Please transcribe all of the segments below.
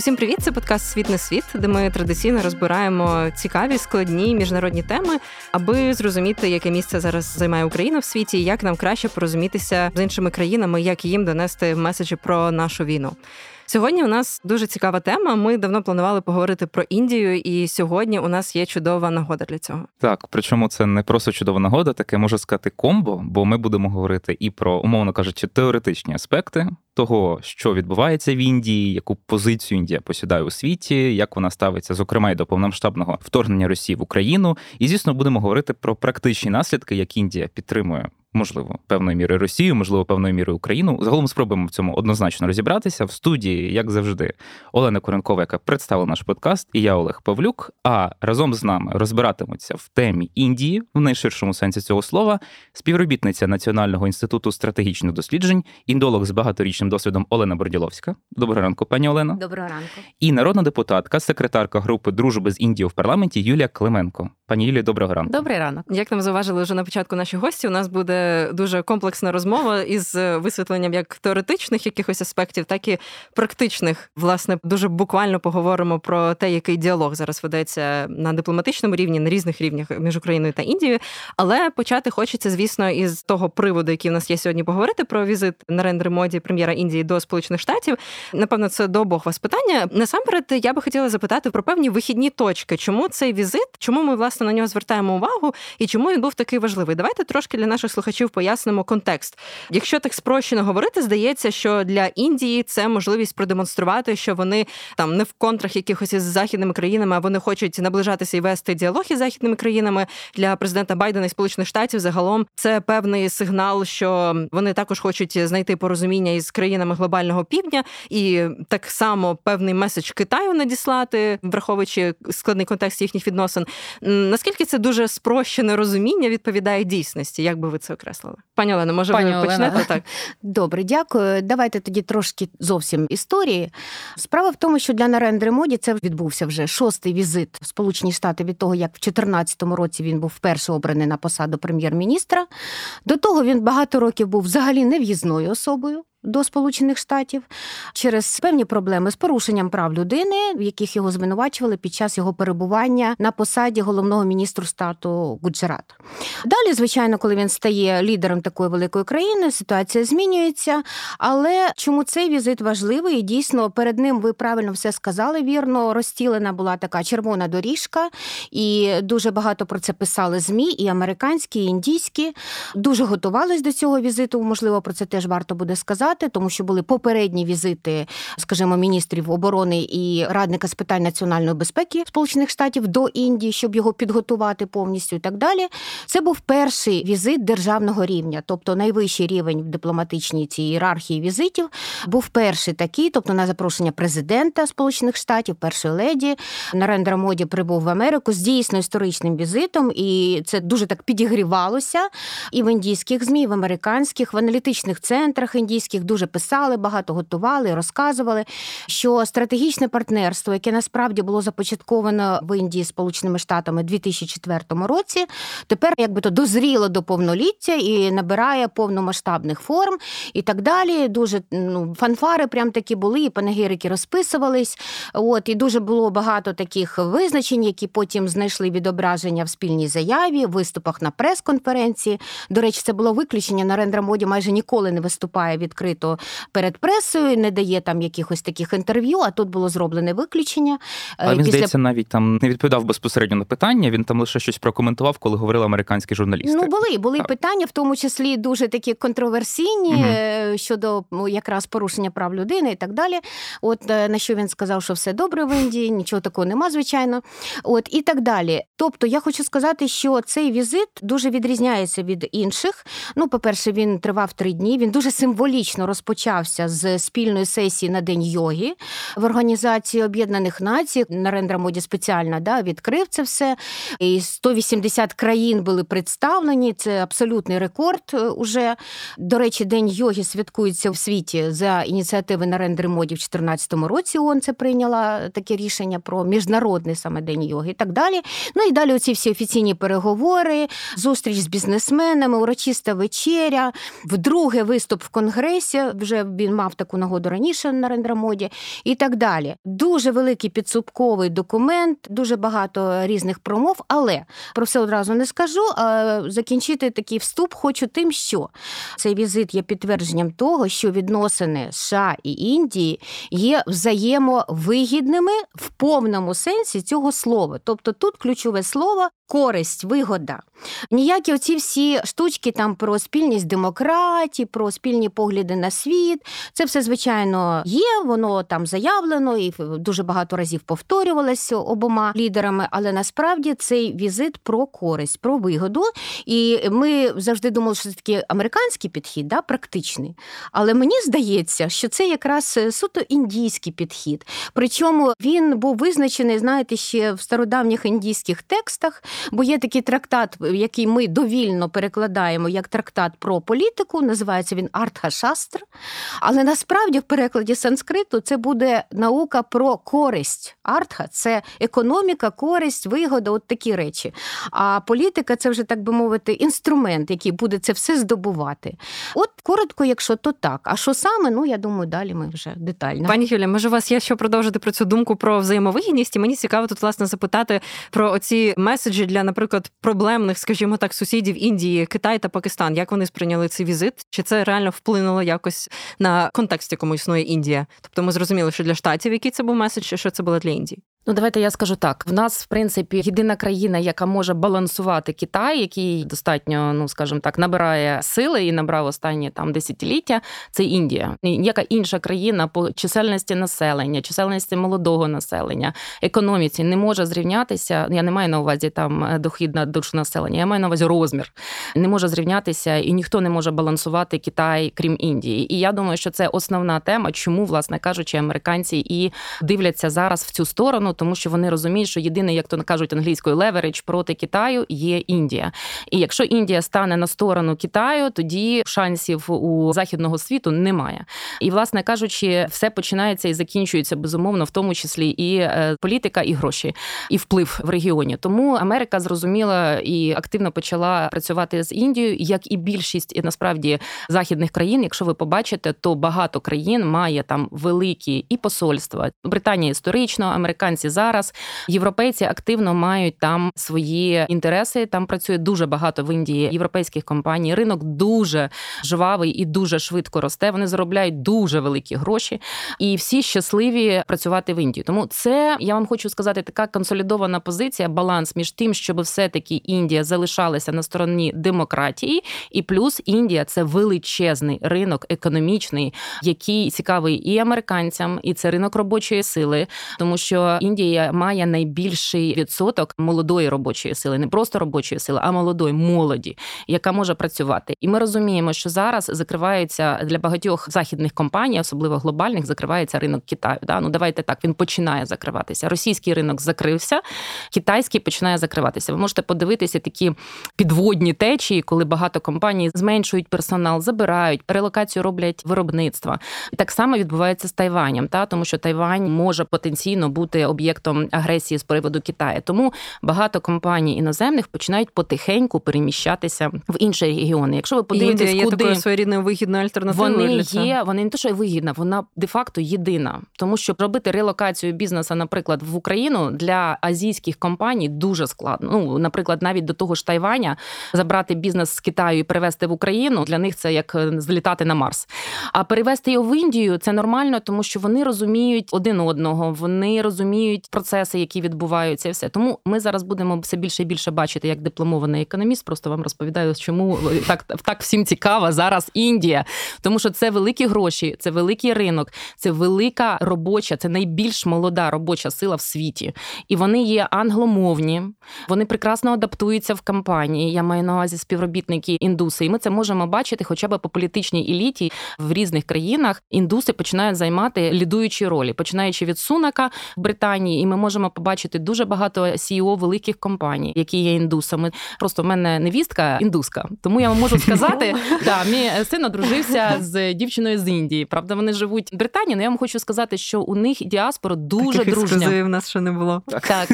Усім привіт! Це подкаст Світ на світ, де ми традиційно розбираємо цікаві складні міжнародні теми, аби зрозуміти, яке місце зараз займає Україна в світі, і як нам краще порозумітися з іншими країнами, як їм донести меседжі про нашу війну. Сьогодні у нас дуже цікава тема. Ми давно планували поговорити про Індію, і сьогодні у нас є чудова нагода для цього. Так, причому це не просто чудова нагода, таке можу сказати комбо, бо ми будемо говорити і про, умовно кажучи, теоретичні аспекти того, що відбувається в Індії, яку позицію Індія посідає у світі, як вона ставиться, зокрема й до повномасштабного вторгнення Росії в Україну. І звісно, будемо говорити про практичні наслідки, як Індія підтримує можливо, певною мірою Росію, можливо, певною мірою Україну. Загалом спробуємо в цьому однозначно розібратися в студії, як завжди, Олена Коренкова, яка представила наш подкаст, і я Олег Павлюк. А разом з нами розбиратимуться в темі Індії в найширшому сенсі цього слова, співробітниця Національного інституту стратегічних досліджень, індолог з багаторічним досвідом Олена Борділовська. Доброго ранку, пані Олена. Доброго ранку. І народна депутатка, секретарка групи дружби з Індією в парламенті Юлія Клименко. Пані Юлія, доброго ранку. Добрий ранок. Як нам зауважили вже на початку наші гості, у нас буде дуже комплексна розмова із висвітленням як теоретичних якихось аспектів, так і практичних. Власне, дуже буквально поговоримо про те, який діалог зараз ведеться на дипломатичному рівні, на різних рівнях між Україною та Індією. Але почати хочеться, звісно, із того приводу, який в нас є сьогодні, поговорити про візит Нарендри Моді, прем'єра Індії до Сполучених Штатів. Напевно, це до обох вас питання. Насамперед, я би хотіла запитати про певні вихідні точки. Чому цей візит? Чому ми власне на нього звертаємо увагу і чому він був такий важливий. Давайте трошки для наших слухачів пояснимо контекст. Якщо так спрощено говорити, здається, що для Індії це можливість продемонструвати, що вони там не в контрах якихось із західними країнами, а вони хочуть наближатися і вести діалог із західними країнами для президента Байдена і Сполучених Штатів. Загалом це певний сигнал, що вони також хочуть знайти порозуміння із країнами глобального півдня, і так само певний меседж Китаю надіслати, враховуючи складний контекст їхніх відносин. Наскільки це дуже спрощене розуміння відповідає дійсності? Як би ви це окреслили? Пані Олено, може Пані ви Олена. почнете так? Добре, дякую. Давайте тоді трошки зовсім історії. Справа в тому, що для Нарендри Моді це відбувся вже шостий візит в Сполучені Штати від того, як в 2014 році він був вперше обраний на посаду прем'єр-міністра. До того він багато років був взагалі нев'їзною особою до Сполучених Штатів через певні проблеми з порушенням прав людини, в яких його звинувачували під час його перебування на посаді головного міністру штату Гуджарат. Далі, звичайно, коли він стає лідером такої великої країни, ситуація змінюється. Але чому цей візит важливий? І дійсно перед ним ви правильно все сказали. Вірно, розстілена була така червона доріжка, і дуже багато про це писали змі, і американські, і індійські. Дуже готувались до цього візиту. Можливо, про це теж варто буде сказати сказати, тому що були попередні візити, скажімо, міністрів оборони і радника з питань національної безпеки Сполучених Штатів до Індії, щоб його підготувати повністю і так далі. Це був перший візит державного рівня, тобто найвищий рівень в дипломатичній цій ієрархії візитів. Був перший такий, тобто на запрошення президента Сполучених Штатів, першої леді. Нарендра Моді прибув в Америку з дійсно історичним візитом, і це дуже так підігрівалося і в індійських змі, і в американських, в аналітичних центрах індійських яких дуже писали, багато готували, розказували, що стратегічне партнерство, яке насправді було започатковано в Індії Сполученими Штатами у 2004 році, тепер якби то дозріло до повноліття і набирає повномасштабних форм і так далі. Дуже ну, фанфари прям такі були, і панегірики розписувались. От і дуже було багато таких визначень, які потім знайшли відображення в спільній заяві, в виступах на прес-конференції. До речі, це було виключення. Нарендра Моді майже ніколи не виступає відкрито відкрито перед пресою, не дає там якихось таких інтерв'ю. А тут було зроблене виключення. А він Після... здається, навіть там не відповідав безпосередньо на питання. Він там лише щось прокоментував, коли говорили американські журналісти. Ну були були так. питання, в тому числі дуже такі контроверсійні угу. щодо ну, якраз порушення прав людини і так далі. От е, на що він сказав, що все добре в Індії, нічого такого нема, звичайно. От і так далі. Тобто, я хочу сказати, що цей візит дуже відрізняється від інших. Ну, по-перше, він тривав три дні. Він дуже символічно фактично розпочався з спільної сесії на день йоги в Організації Об'єднаних Націй. Нарендра Моді спеціально да, відкрив це все. І 180 країн були представлені. Це абсолютний рекорд. Е, уже до речі, день йоги святкується в світі за ініціативи Нарендри Моді в 2014 році. ООН це прийняла таке рішення про міжнародний саме день йоги і так далі. Ну і далі оці всі офіційні переговори, зустріч з бізнесменами, урочиста вечеря, вдруге виступ в конгресі подивився. Вже він мав таку нагоду раніше на рендрамоді і так далі. Дуже великий підсумковий документ, дуже багато різних промов, але про все одразу не скажу. А закінчити такий вступ хочу тим, що цей візит є підтвердженням того, що відносини США і Індії є взаємовигідними в повному сенсі цього слова. Тобто тут ключове слово користь, вигода. Ніякі оці всі штучки там про спільність демократії, про спільні погляди на світ. Це все, звичайно, є, воно там заявлено і дуже багато разів повторювалося обома лідерами. Але насправді цей візит про користь, про вигоду. І ми завжди думали, що це такий американський підхід, да, практичний. Але мені здається, що це якраз суто індійський підхід. Причому він був визначений, знаєте, ще в стародавніх індійських текстах, бо є такий трактат який ми довільно перекладаємо як трактат про політику, називається він Артха-шастр. Але насправді в перекладі санскриту це буде наука про користь. Артха це економіка, користь, вигода, от такі речі. А політика це вже, так би мовити, інструмент, який буде це все здобувати. От коротко, якщо то так. А що саме, ну я думаю, далі ми вже детально. Пані Юля, може, у вас є що продовжити про цю думку про взаємовигідність? І мені цікаво тут власне запитати про оці меседжі для, наприклад, проблемних скажімо так, сусідів Індії, Китай та Пакистан. Як вони сприйняли цей візит? Чи це реально вплинуло якось на контексті, якому існує Індія? Тобто ми зрозуміли, що для штатів який це був меседж, що це було для Індії? Ну, давайте я скажу так: в нас, в принципі, єдина країна, яка може балансувати Китай, який достатньо, ну скажімо так, набирає сили і набрав останні там десятиліття. Це Індія. Ніяка інша країна по чисельності населення, чисельності молодого населення, економіці не може зрівнятися. Я не маю на увазі там е, дохід на душу населення. Я маю на увазі розмір. Не може зрівнятися, і ніхто не може балансувати Китай, крім Індії. І я думаю, що це основна тема, чому, власне кажучи, американці і дивляться зараз в цю сторону тому що вони розуміють, що єдиний, як то кажуть англійською, леверидж проти Китаю є Індія. І якщо Індія стане на сторону Китаю, тоді шансів у західного світу немає. І, власне кажучи, все починається і закінчується безумовно, в тому числі і е, політика, і гроші, і вплив в регіоні. Тому Америка зрозуміла і активно почала працювати з Індією, як і більшість і насправді західних країн. Якщо ви побачите, то багато країн має там великі і посольства. Британія історично, американці зараз європейці активно мають там свої інтереси. Там працює дуже багато в Індії європейських компаній. Ринок дуже жвавий і дуже швидко росте. Вони заробляють дуже великі гроші, і всі щасливі працювати в Індії. Тому це я вам хочу сказати така консолідована позиція, баланс між тим, щоб все-таки Індія залишалася на стороні демократії, і плюс Індія це величезний ринок економічний, який цікавий і американцям, і це ринок робочої сили, тому що Індія. Має найбільший відсоток молодої робочої сили, не просто робочої сили, а молодої молоді, яка може працювати. І ми розуміємо, що зараз закриваються для багатьох західних компаній, особливо глобальних, закривається ринок Китаю. Да? Ну давайте так, він починає закриватися. Російський ринок закрився, китайський починає закриватися. Ви можете подивитися такі підводні течії, коли багато компаній зменшують персонал, забирають, релокацію роблять виробництва. І так само відбувається з Тайванем, та тому що Тайвань може потенційно бути об'єктом агресії з приводу Китаю. Тому багато компаній іноземних починають потихеньку переміщатися в інші регіони. Якщо ви подивитесь, є куди такою своєрідною вигідною альтернативою вони для цього? є, вони не то, що вигідна, вона де-факто єдина. Тому що робити релокацію бізнесу, наприклад, в Україну для азійських компаній дуже складно. Ну, наприклад, навіть до того ж Тайваня забрати бізнес з Китаю і привезти в Україну для них це як е, злітати на Марс. А перевезти його в Індію це нормально, тому що вони розуміють один одного, вони розуміють розуміють процеси, які відбуваються, і все. Тому ми зараз будемо все більше і більше бачити, як дипломований економіст. Просто вам розповідаю, чому так так всім цікава зараз Індія, тому що це великі гроші, це великий ринок, це велика робоча, це найбільш молода робоча сила в світі, і вони є англомовні, вони прекрасно адаптуються в кампанії. Я маю на увазі співробітники індуси, і ми це можемо бачити, хоча б по політичній еліті в різних країнах індуси починають займати лідуючі ролі, починаючи від Сунака Британії компанії, і ми можемо побачити дуже багато CEO великих компаній, які є індусами. Просто в мене невістка індуска, тому я вам можу сказати, да, мій син одружився з дівчиною з Індії. Правда, вони живуть в Британії. але Я вам хочу сказати, що у них діаспора дуже Таких дружня. в нас ще не було. Так.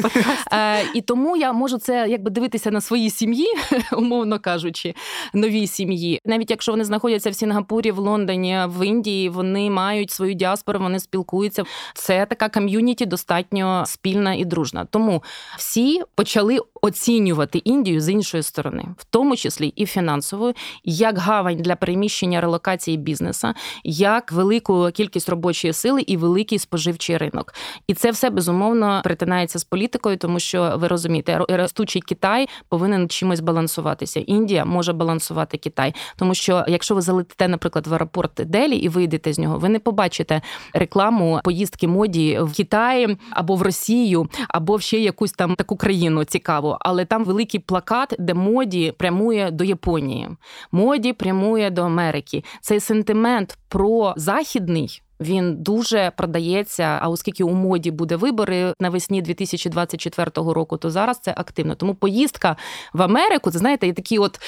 Е, і тому я можу це якби дивитися на своїй сім'ї, умовно кажучи, новій сім'ї. Навіть якщо вони знаходяться в Сінгапурі, в Лондоні, в Індії, вони мають свою діаспору, вони спілкуються. Це така ком'юніті достатньо спільна і дружна. Тому всі почали оцінювати Індію з іншої сторони, в тому числі і фінансовою, як гавань для переміщення релокації бізнеса, як велику кількість робочої сили і великий споживчий ринок. І це все безумовно притинається з політикою, тому що ви розумієте, ростучий Китай повинен чимось балансуватися. Індія може балансувати Китай, тому що якщо ви залетите, наприклад, в аеропорт Делі і вийдете з нього, ви не побачите рекламу поїздки моді в Китаї або в Росію, або в ще якусь там таку країну цікаву. Але там великий плакат, де моді прямує до Японії, моді прямує до Америки. Цей сентимент про західний. Він дуже продається. А оскільки у моді буде вибори навесні 2024 року, то зараз це активно. Тому поїздка в Америку, це знаєте, є такі от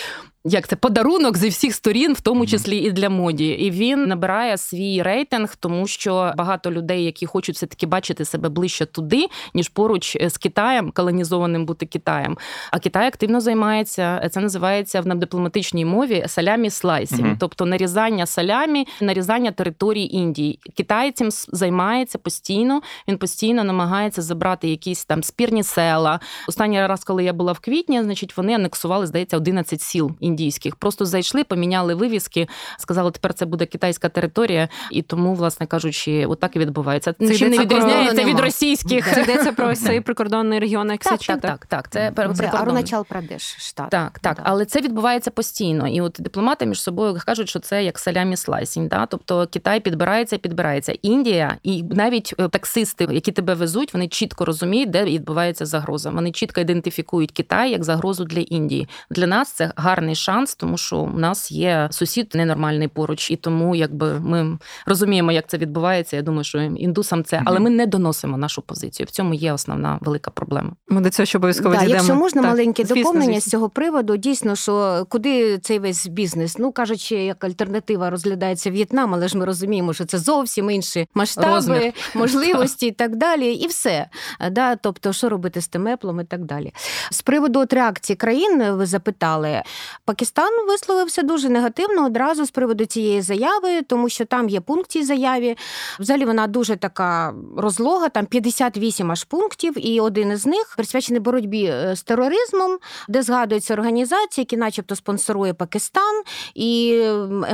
як це подарунок зі всіх сторін, в тому числі і для моді. І він набирає свій рейтинг, тому що багато людей, які хочуть все таки бачити себе ближче туди, ніж поруч з Китаєм, колонізованим бути Китаєм. А Китай активно займається. Це називається в дипломатичній мові салямі слайсінг, uh тобто нарізання салямі, нарізання території Індії. Китай цим займається постійно. Він постійно намагається забрати якісь там спірні села. Останній раз, коли я була в квітні, значить вони анексували, здається, 11 сіл індійських. Просто зайшли, поміняли вивіски, сказали, тепер це буде китайська територія, і тому, власне кажучи, отак і відбувається. Це Чим не відрізняється від російських. Це йдеться про цей прикордонний регіон як так, так, так, так. Це Аруначал Прадеш штат. Так, так, але це відбувається постійно. І от дипломати між собою кажуть, що це як салямі слайсінг. Да? Тобто Китай підбирається, підбирається. Індія і навіть е, таксисти, які тебе везуть, вони чітко розуміють, де відбувається загроза. Вони чітко ідентифікують Китай як загрозу для Індії. Для нас це гарний шанс, тому що у нас є сусід ненормальний поруч, і тому якби ми розуміємо, як це відбувається. Я думаю, що індусам це, але ми не доносимо нашу позицію. В цьому є основна велика проблема. Ми до цього ще обов'язково да, дійдемо. Якщо можна так, маленьке звісно, доповнення звісно. з цього приводу, дійсно, що куди цей весь бізнес? Ну кажучи, як альтернатива розглядається В'єтнам, але ж ми розуміємо, що це зовсім інші масштаби, Розмір. можливості і так далі, і все. Да, Тобто, що робити з тим еплом і так далі. З приводу от реакції країн, ви запитали. Пакистан висловився дуже негативно одразу з приводу цієї заяви, тому що там є пункт цій заяві. Взагалі вона дуже така розлога, там 58 аж пунктів, і один із них присвячений боротьбі е, з тероризмом, де згадується організація, які, начебто, спонсорує Пакистан. І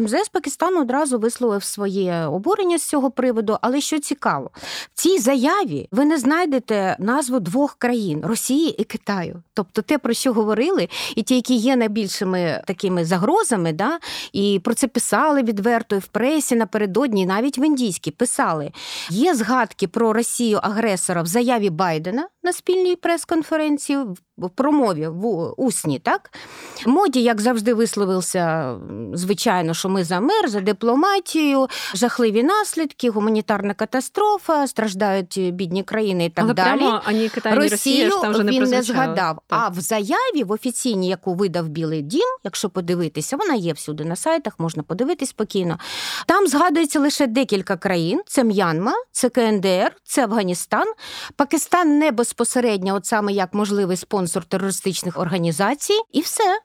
МЗС Пакистану одразу висловив своє обурення з цього приводу. Але що цікаво, в цій заяві ви не знайдете назву двох країн Росії і Китаю. Тобто те, про що говорили, і ті, які є найбільшими такими загрозами, да, і про це писали відверто і в пресі напередодні, навіть в індійській писали. Є згадки про Росію агресора в заяві Байдена на спільній прес-конференції в промові в усні, так? Моді, як завжди, висловився, звичайно, що ми за мир, за дипломатію, жахливі наслідки, гуманітарна катастрофа, страждають бідні країни і так Але далі. Прямо ані Китай, Росію Росія ж там вже не він не згадав. Так. А в заяві в офіційній, яку видав Білий Дім, якщо подивитися, вона є всюди на сайтах, можна подивитись спокійно. Там згадується лише декілька країн: це М'янма, це КНДР, це Афганістан, Пакистан не безпосередньо, от саме як можливий спонсор спонсор терористичних організацій, і все.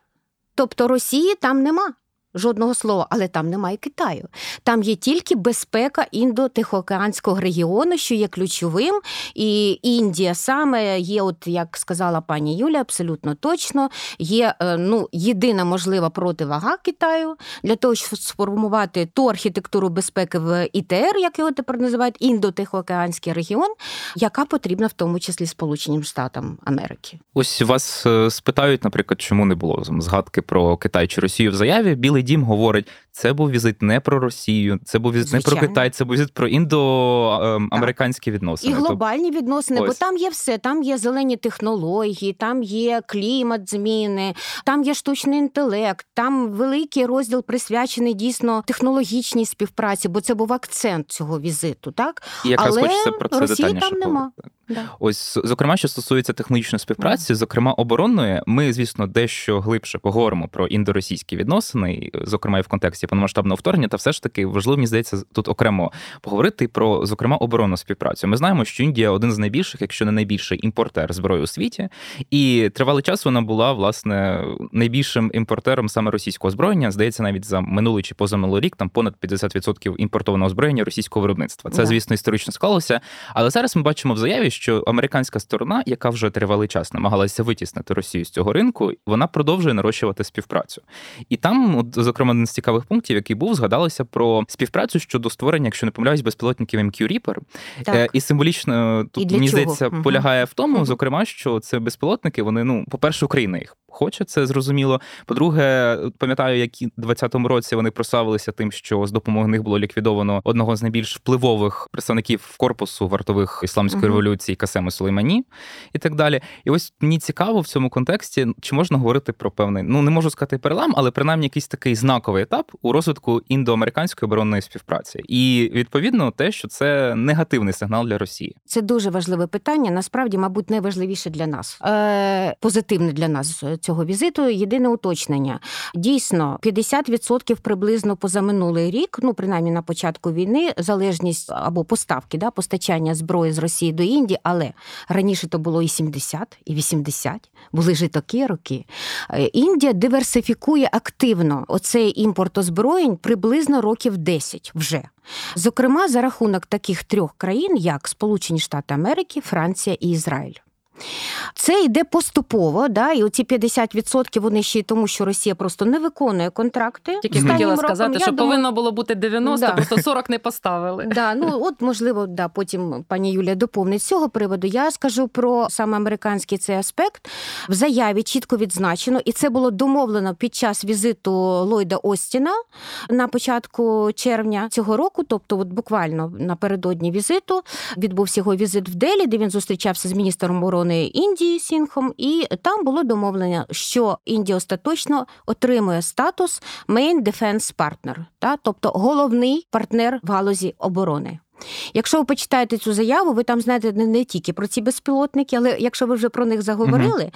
Тобто Росії там нема. Жодного слова, але там немає Китаю. Там є тільки безпека індо-тихоокеанського регіону, що є ключовим. І Індія саме є, от як сказала пані Юля, абсолютно точно, є е, ну, єдина можлива противага Китаю для того, щоб сформувати ту архітектуру безпеки в ІТР, як його тепер називають, індо-тихоокеанський регіон, яка потрібна в тому числі Сполученим Штатам Америки. Ось вас е, спитають, наприклад, чому не було згадки про Китай чи Росію в заяві. Білий Білий Дім говорить, це був візит не про Росію, це був візит Звичайно. не про Китай, це був візит про індоамериканські відносини. І глобальні відносини, Ось. бо там є все. Там є зелені технології, там є клімат зміни, там є штучний інтелект, там великий розділ присвячений дійсно технологічній співпраці, бо це був акцент цього візиту. Так і якраз Але хочеться про це Росії там нема. Да. Ось, зокрема, що стосується технологічної співпраці, зокрема оборонної, ми, звісно, дещо глибше поговоримо про індоросійські відносини, зокрема і в контексті повномасштабного вторгнення, та все ж таки важливо, мені здається, тут окремо поговорити про зокрема оборонну співпрацю. Ми знаємо, що Індія один з найбільших, якщо не найбільший імпортер зброї у світі, і тривалий час вона була власне найбільшим імпортером саме російського озброєння. Здається, навіть за минулий чи позаминулий рік там понад 50% імпортованого озброєння російського виробництва. Це, Да. звісно, історично склалося. Але зараз ми бачимо в заяві, що американська сторона, яка вже тривалий час намагалася витіснити Росію з цього ринку, вона продовжує нарощувати співпрацю. І там, от, зокрема, один з цікавих пунктів, який був, згадалося про співпрацю щодо створення, якщо не помиляюсь, безпілотників MQ Reaper. Так. Е, І символічно тут мені здається полягає в тому, зокрема, що це безпілотники. Вони ну, по-перше, Україна їх хоче, це зрозуміло. По-друге, пам'ятаю, як і в 2020 році вони прославилися тим, що з допомогою них було ліквідовано одного з найбільш впливових представників корпусу вартових ісламської Мгм. революції Касему Сулеймані і так далі. І ось мені цікаво в цьому контексті, чи можна говорити про певний, ну не можу сказати перелам, але принаймні якийсь такий знаковий етап у розвитку індоамериканської оборонної співпраці. І відповідно те, що це негативний сигнал для Росії. Це дуже важливе питання. Насправді, мабуть, найважливіше для нас. Е, позитивне для нас цього візиту. Єдине уточнення. Дійсно, 50% приблизно позаминулий рік, ну принаймні на початку війни, залежність або поставки, да, постачання зброї з Росії до Індії, але раніше то було і 70, і 80, були ж і такі роки. Е, Індія диверсифікує активно оцей імпорт озброєнь приблизно років 10 вже. Зокрема, за рахунок таких трьох країн, як Сполучені Штати Америки, Франція і Ізраїль. Це йде поступово, да, і оці 50% вони ще й тому, що Росія просто не виконує контракти. Тільки хотіла роком, сказати, що думаю, повинно було бути 90, Да. просто 40 не поставили. Да, ну от можливо, да, потім пані Юлія доповнить з цього приводу. Я скажу про саме американський цей аспект. В заяві чітко відзначено, і це було домовлено під час візиту Ллойда Остіна на початку червня цього року, тобто, от буквально напередодні візиту, відбувся його візит в Делі, де він зустрічався з міністром оборони Індії Сінхом, і там було домовлення, що Індія остаточно отримує статус Main Defense Partner, та, тобто головний партнер в галузі оборони. Якщо ви почитаєте цю заяву, ви там знаєте не, не тільки про ці безпілотники, але якщо ви вже про них заговорили,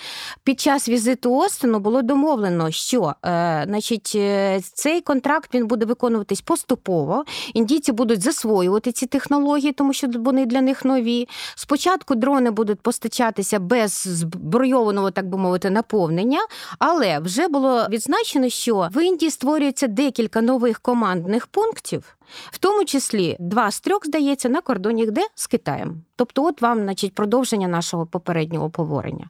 під час візиту Остину було домовлено, що е, значить, е, цей контракт він буде виконуватись поступово. Індійці будуть засвоювати ці технології, тому що вони для них нові. Спочатку дрони будуть постачатися без збройованого, так би мовити, наповнення, але вже було відзначено, що в Індії створюється декілька нових командних пунктів. В тому числі два з трьох, здається, на кордоні де з Китаєм. Тобто, от вам, значить, продовження нашого попереднього поговорення.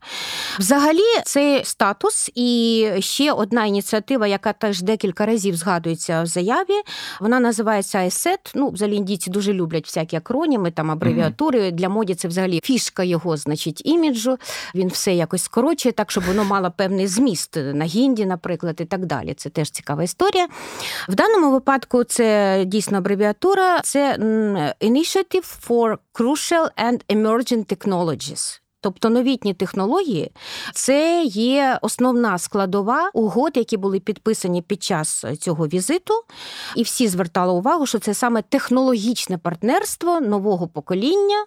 Взагалі, цей статус і ще одна ініціатива, яка теж декілька разів згадується в заяві. Вона називається ISET. Ну, взагалі індійці дуже люблять всякі акроніми, там абревіатури. Для моді це взагалі фішка його, значить, іміджу. Він все якось скорочує, так щоб воно мало певний зміст на гінді, наприклад, і так далі. Це теж цікава історія. В даному випадку це дійсно абревіатура. Це м, Initiative for Crucial and Emerging Technologies. Тобто новітні технології це є основна складова угод, які були підписані під час цього візиту, і всі звертали увагу, що це саме технологічне партнерство нового покоління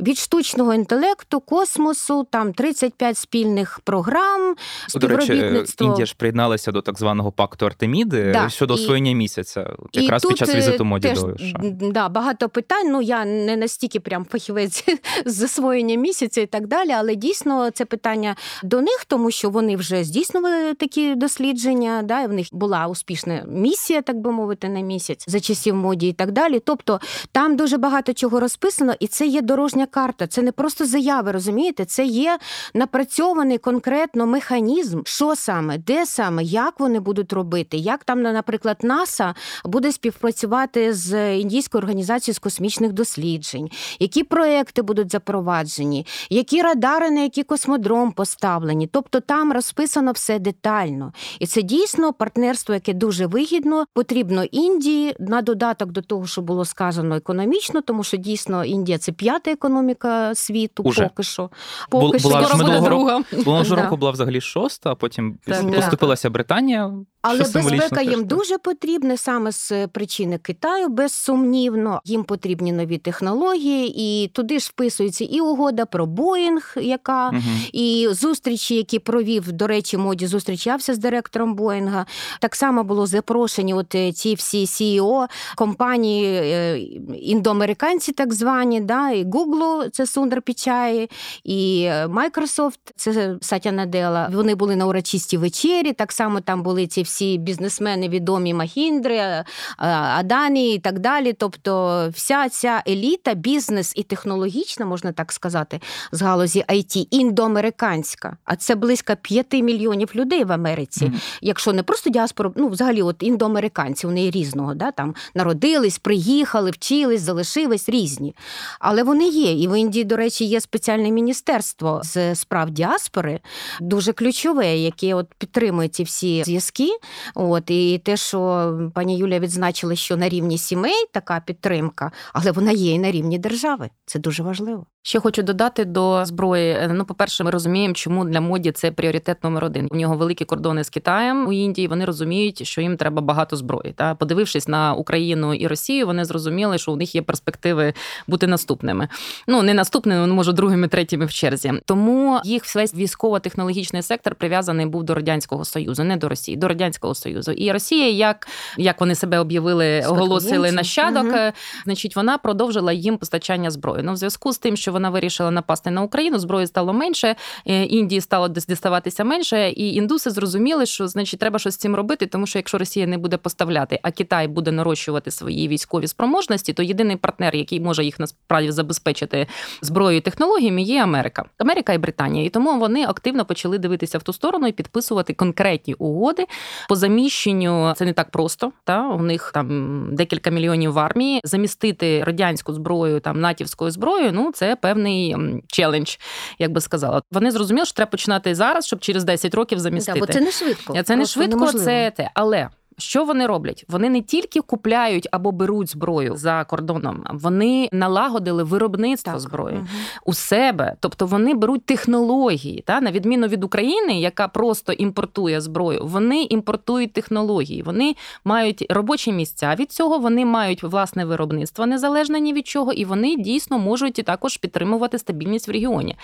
від штучного інтелекту, космосу, там 35 спільних програм, До речі. Індія ж приєдналася до так званого пакту Артеміди Да, щодо і- освоєння місяця, І якраз під тут, час е, візиту моді теж, до США. Да, багато питань. Ну я не настільки прям фахівець з засвоєння місяця і так далі, але дійсно це питання до них, тому що вони вже здійснювали такі дослідження. Да, і в них була успішна місія, так би мовити, на місяць за часів моді і так далі. Тобто там дуже багато чого розписано, і це є дорожня карта. Це не просто заяви, розумієте? Це є напрацьований конкретно механізм, що саме, де саме, як вони будуть робити, як там, наприклад, НАСА буде співпрацювати з індійською організацією з космічних досліджень, які проекти будуть запроваджені, які радари, на які космодром поставлені. Тобто там розписано все детально. І це дійсно партнерство, яке дуже вигідно, потрібно Індії на додаток до того, що було сказано економічно, тому що дійсно Індія це п'ята економіка світу, Уже. поки що. Поки Бу- була що. ж минулого друга. Да. року була взагалі шоста, а потім Так, поступилася Британія. Але безпека їм так. дуже потрібна саме з причини Китаю, безсумнівно. Їм потрібні нові технології, і туди ж вписується і угода про Боїнг, яка Мгм. і зустрічі, які провів, до речі, моді зустрічався з директором Боїнга. Так само було запрошені от е, ці всі CEO компанії е, індоамериканці, так звані, да, і Google, це Сундар Пічаї, і е, Microsoft, це Сатя Наделла. Вони були на урочистій вечері. Так само там були ці всі бізнесмени відомі Махіндри, Адані і так далі. Тобто, вся ця еліта, бізнес і технологічна, можна так сказати, з галузі IT, індоамериканська. А це близько 5 мільйонів людей в Америці. Мгм. Якщо не просто діаспора, ну взагалі, от індоамериканці, вони різного, да, там народились, приїхали, вчились, залишились різні. Але вони є. І в Індії, до речі, є спеціальне міністерство з справ діаспори, дуже ключове, яке от підтримує ці всі зв'язки. От і те, що пані Юлія відзначила, що на рівні сімей така підтримка, але вона є і на рівні держави. Це дуже важливо. Ще хочу додати до зброї. Ну, по-перше, ми розуміємо, чому для моді це пріоритет номер один. У нього великі кордони з Китаєм у Індії. Вони розуміють, що їм треба багато зброї. Та подивившись на Україну і Росію, вони зрозуміли, що у них є перспективи бути наступними. Ну не наступними, ну, може другими, третіми в черзі. Тому їх весь військово-технологічний сектор прив'язаний був до радянського союзу, не до Росії, до радянського союзу. І Росія, як, як вони себе об'явили, оголосили нащадок, Мгм. е, значить, вона продовжила їм постачання зброї. Ну, в зв'язку з тим, що вона вирішила напасти на Україну, зброї стало менше, е, Індії стало діставатися менше, і індуси зрозуміли, що значить треба щось з цим робити, тому що якщо Росія не буде поставляти, а Китай буде нарощувати свої військові спроможності, то єдиний партнер, який може їх насправді забезпечити зброєю і технологіями, є Америка, Америка і Британія. І тому вони активно почали дивитися в ту сторону і підписувати конкретні угоди по заміщенню. Це не так просто. Та у них там декілька мільйонів в армії. Замістити радянську зброю там натівською зброєю. Ну це певний м, челендж, як би сказала. Вони зрозуміли, що треба починати зараз, щоб через 10 років замістити. Да, бо це не швидко. Це не швидко, неможливо. це те. Але що вони роблять? Вони не тільки купляють або беруть зброю за кордоном, вони налагодили виробництво Так. зброї Мгм. у себе. Тобто вони беруть технології, та на відміну від України, яка просто імпортує зброю. Вони імпортують технології. Вони мають робочі місця від цього. Вони мають власне виробництво незалежне ні від чого, і вони дійсно можуть також підтримувати стабільність в регіоні.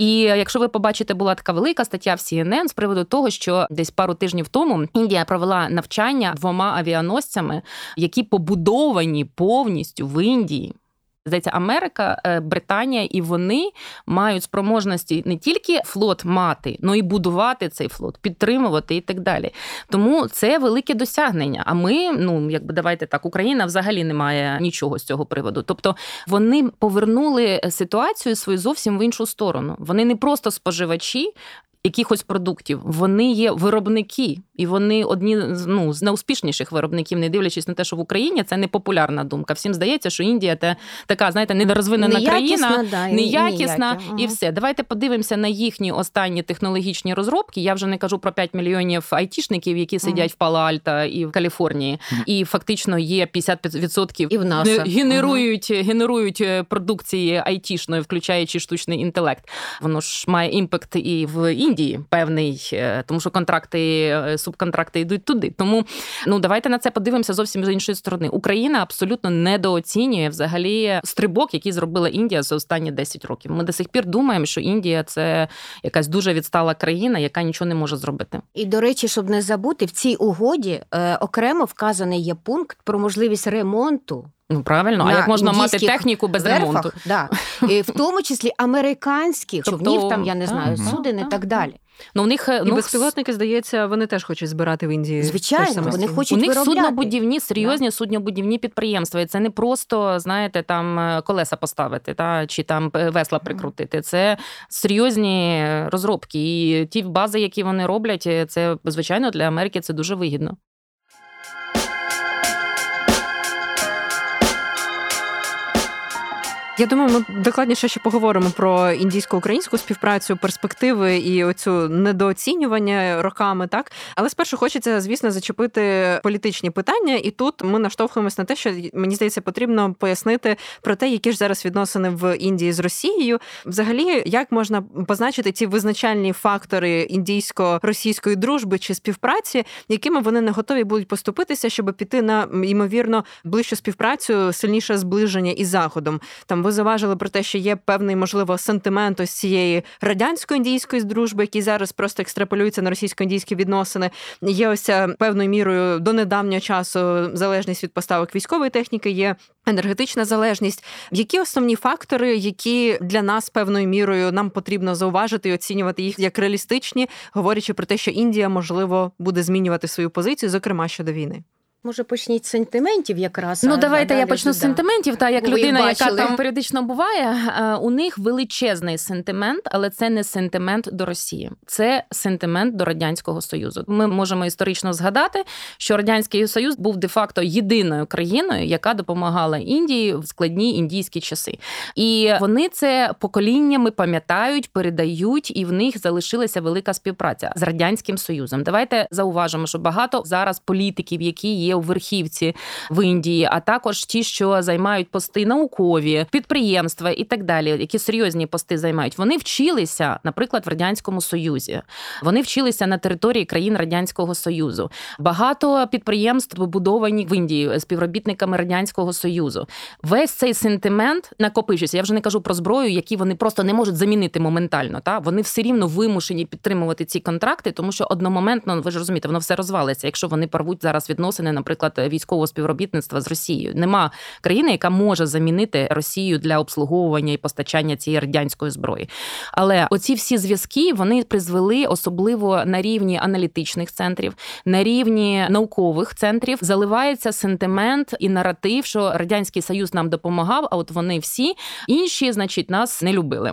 І якщо ви побачите, була така велика стаття в CNN з приводу того, що десь пару тижнів тому Індія провела навчання двома авіаносцями, які побудовані повністю в Індії. Здається, Америка, е, Британія і вони мають спроможності не тільки флот мати, але й будувати цей флот, підтримувати і так далі. Тому це велике досягнення. А ми, ну якби давайте так, Україна взагалі не має нічого з цього приводу. Тобто вони повернули ситуацію свою зовсім в іншу сторону. Вони не просто споживачі. Якихось продуктів вони є виробники, і вони одні з ну з найуспішніших виробників, не дивлячись на те, що в Україні це не популярна думка. Всім здається, що Індія це така, знаєте, недорозвинена Неякісна, країна, да, неякісна ніякі. і все. Давайте подивимося на їхні останні технологічні розробки. Я вже не кажу про 5 мільйонів айтішників, які сидять в Пало-Альто і в Каліфорнії, і фактично є 55% І в НАСА. де генерують, генерують е, продукції айтішної, включаючи штучний інтелект. Воно ж має impact і в Індії певний, е, тому що контракти, е, субконтракти йдуть туди. Тому ну давайте на це подивимося зовсім з іншої сторони. Україна абсолютно недооцінює взагалі стрибок, який зробила Індія за останні 10 років. Ми до сих пір думаємо, що Індія це якась дуже відстала країна, яка нічого не може зробити. І до речі, щоб не забути, в цій угоді е, окремо вказаний є пункт про можливість ремонту. Ну правильно, а як можна мати техніку без верфах, ремонту? Да. І в тому числі американських Тобто, човнів, там я не знаю, мгм. суден і так, далі. Ну, у них е, І ну, безпілотники, здається, вони теж хочуть збирати в Індії. Звичайно, вони хочуть у них виробляти. суднобудівні, серйозні суднобудівні підприємства. І це не просто, знаєте, там е, колеса поставити, та чи там е, весла прикрутити. Це серйозні розробки. І ті бази, які вони роблять, це звичайно для Америки це дуже вигідно. Я думаю, ми докладніше ще поговоримо про індійсько-українську співпрацю, перспективи і оцю недооцінювання роками, так але спершу хочеться, звісно, зачепити політичні питання, і тут ми наштовхуємось на те, що мені здається, потрібно пояснити про те, які ж зараз відносини в Індії з Росією. Взагалі, як можна позначити ці визначальні фактори індійсько-російської дружби чи співпраці, якими вони не готові будуть поступитися, щоб піти на ймовірно ближчу співпрацю, сильніше зближення із заходом. Там ви заважили про те, що є певний, можливо, сентимент ось цієї радянсько-індійської дружби, який зараз просто екстраполюється на російсько-індійські відносини. Є ось певною мірою до недавнього часу залежність від поставок військової техніки. Є енергетична залежність. Які основні фактори, які для нас певною мірою нам потрібно зауважити і оцінювати їх як реалістичні, говорячи про те, що Індія можливо буде змінювати свою позицію, зокрема щодо війни. Може, почніть з сентиментів якраз. Ну, давайте я почну з сентиментів. Та як людина, яка там періодично буває, е, у них величезний сентимент, але це не сентимент до Росії, це сентимент до радянського союзу. Ми можемо історично згадати, що радянський союз був де-факто єдиною країною, яка допомагала Індії в складні індійські часи. І вони це поколіннями пам'ятають, передають, і в них залишилася велика співпраця з радянським союзом. Давайте зауважимо, що багато зараз політиків, які є є у верхівці в Індії, а також ті, що займають пости наукові, підприємства і так далі, які серйозні пости займають. Вони вчилися, наприклад, в радянському союзі. Вони вчилися на території країн радянського союзу. Багато підприємств побудовані в Індії співробітниками радянського союзу. Весь цей сентимент накопичується. Я вже не кажу про зброю, які вони просто не можуть замінити моментально. Та вони все рівно вимушені підтримувати ці контракти, тому що одномоментно ви ж розумієте, воно все розвалиться, якщо вони порвуть зараз відносини наприклад, військового співробітництва з Росією. Нема країни, яка може замінити Росію для обслуговування і постачання цієї радянської зброї. Але оці всі зв'язки вони призвели особливо на рівні аналітичних центрів, на рівні наукових центрів. Заливається сентимент і наратив, що радянський союз нам допомагав. А от вони всі інші, значить, нас не любили.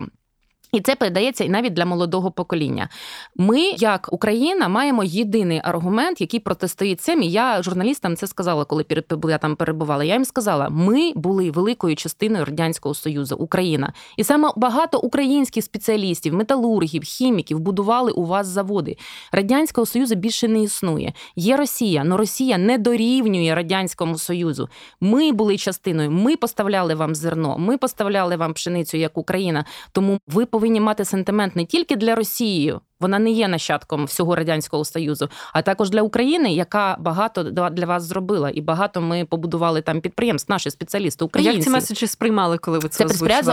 І це передається і навіть для молодого покоління. Ми, як Україна, маємо єдиний аргумент, який протистоїть цим. І я журналістам це сказала, коли я там перебувала. Я їм сказала: ми були великою частиною радянського союзу, Україна, і саме багато українських спеціалістів, металургів, хіміків будували у вас заводи. Радянського союзу більше не існує. Є Росія, але Росія не дорівнює радянському союзу. Ми були частиною. Ми поставляли вам зерно, ми поставляли вам пшеницю як Україна. Тому ви повинні мати сентимент не тільки для Росії, вона не є нащадком всього радянського союзу, а також для України, яка багато для вас зробила, і багато ми побудували там підприємств. Наші спеціалісти українці. Як ці меседжі сприймали, коли ви це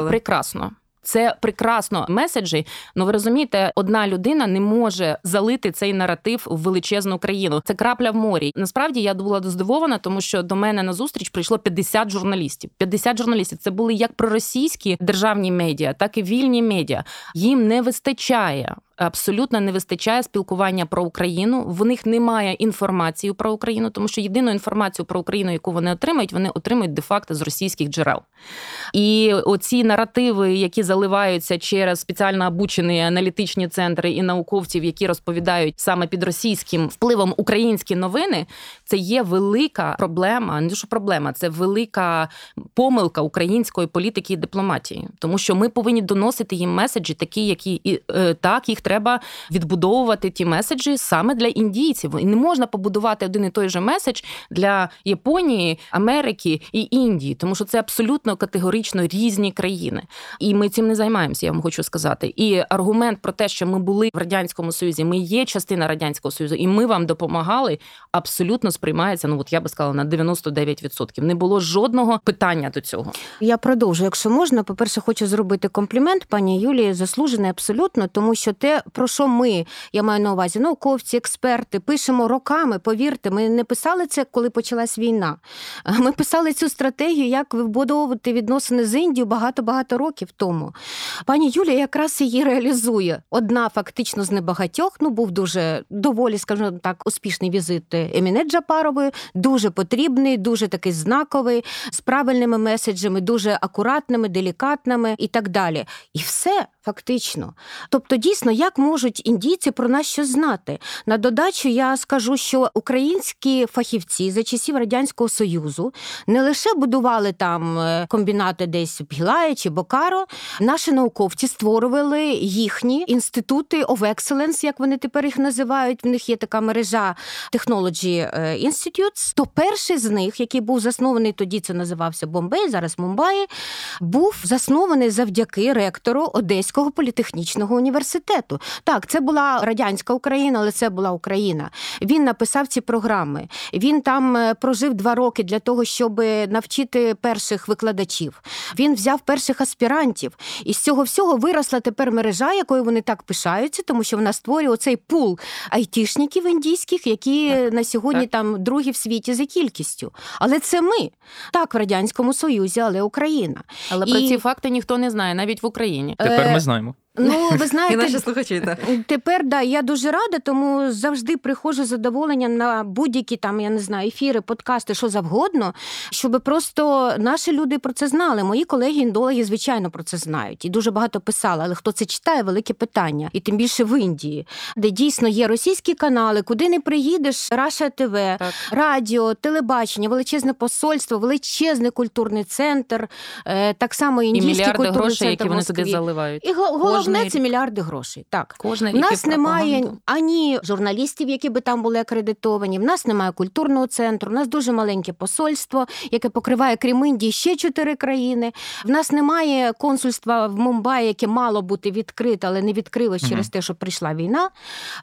Це прекрасно. Це прекрасно меседжі. Ну ви розумієте, одна людина не може залити цей наратив в величезну країну. Це крапля в морі. Насправді я була здивована, тому що до мене на зустріч прийшло 50 журналістів. 50 журналістів це були як проросійські державні медіа, так і вільні медіа. Їм не вистачає абсолютно не вистачає спілкування про Україну. В них немає інформації про Україну, тому що єдину інформацію про Україну, яку вони отримають, вони отримують де-факто з російських джерел. І оці наративи, які заливаються через спеціально обучені аналітичні центри і науковців, які розповідають саме під російським впливом українські новини, це є велика проблема. Не що проблема, це велика помилка української політики і дипломатії, тому що ми повинні доносити їм меседжі, такі, які і е, так їх треба відбудовувати ті меседжі саме для індійців. І не можна побудувати один і той же меседж для Японії, Америки і Індії, тому що це абсолютно категорично різні країни. І ми цим не займаємося, я вам хочу сказати. І аргумент про те, що ми були в радянському союзі, ми є частина радянського союзу, і ми вам допомагали, абсолютно сприймається. Ну от я би сказала на 99%. Не було жодного питання до цього. Я продовжу, якщо можна. По перше, хочу зробити комплімент пані Юлії, заслужений абсолютно, тому що те про що ми, я маю на увазі, науковці, експерти, пишемо роками. Повірте, ми не писали це, коли почалась війна. Ми писали цю стратегію, як вибудовувати відносини з Індією багато-багато років тому. Пані Юлія якраз її реалізує. Одна фактично з небагатьох. Ну був дуже доволі, скажімо так, успішний візит Еміне Джапарової, дуже потрібний, дуже такий знаковий, з правильними меседжами, дуже акуратними, делікатними і так далі. І все Фактично, тобто, дійсно, як можуть індійці про нас щось знати? На додачу я скажу, що українські фахівці за часів радянського союзу не лише будували там е, комбінати десь в Гілаї чи Бокаро, наші науковці створювали їхні інститути of excellence, як вони тепер їх називають. В них є така мережа Technology е, Institutes. То перший з них, який був заснований тоді, це називався Бомбей, зараз Мумбаї, був заснований завдяки ректору Одеського політехнічного університету. Так, це була радянська Україна, але це була Україна. Він написав ці програми. Він там е, прожив два роки для того, щоб навчити перших викладачів. Він взяв перших аспірантів, і з цього всього виросла тепер мережа, якою вони так пишаються, тому що вона створює оцей пул айтішників індійських, які Так, на сьогодні так. там другі в світі за кількістю. Але це ми так в радянському союзі, але Україна. Але про ці факти ніхто не знає, навіть в Україні. Тепер Е, neznaju. Ну ви І знаєте, наші слухачі, так. Тепер да, я дуже рада, тому завжди приходжу з задоволенням на будь-які там, я не знаю, ефіри, подкасти, що завгодно, щоб просто наші люди про це знали. Мої колеги-індологи, звичайно, про це знають і дуже багато писали. Але хто це читає, велике питання, і тим більше в Індії, де дійсно є російські канали, куди не приїдеш, Раша ТВ, Так. радіо, телебачення, величезне посольство, величезний культурний центр, е, так само І індійський мільярди культурний грошей, центр які вони туди заливають. І Кожний це мільярди грошей. Так. Кожне В нас немає ані журналістів, які би там були акредитовані. В нас немає культурного центру. В нас дуже маленьке посольство, яке покриває крім Індії ще чотири країни. В нас немає консульства в Мумбаї, яке мало бути відкрите, але не відкрилось Мгм. через те, що прийшла війна,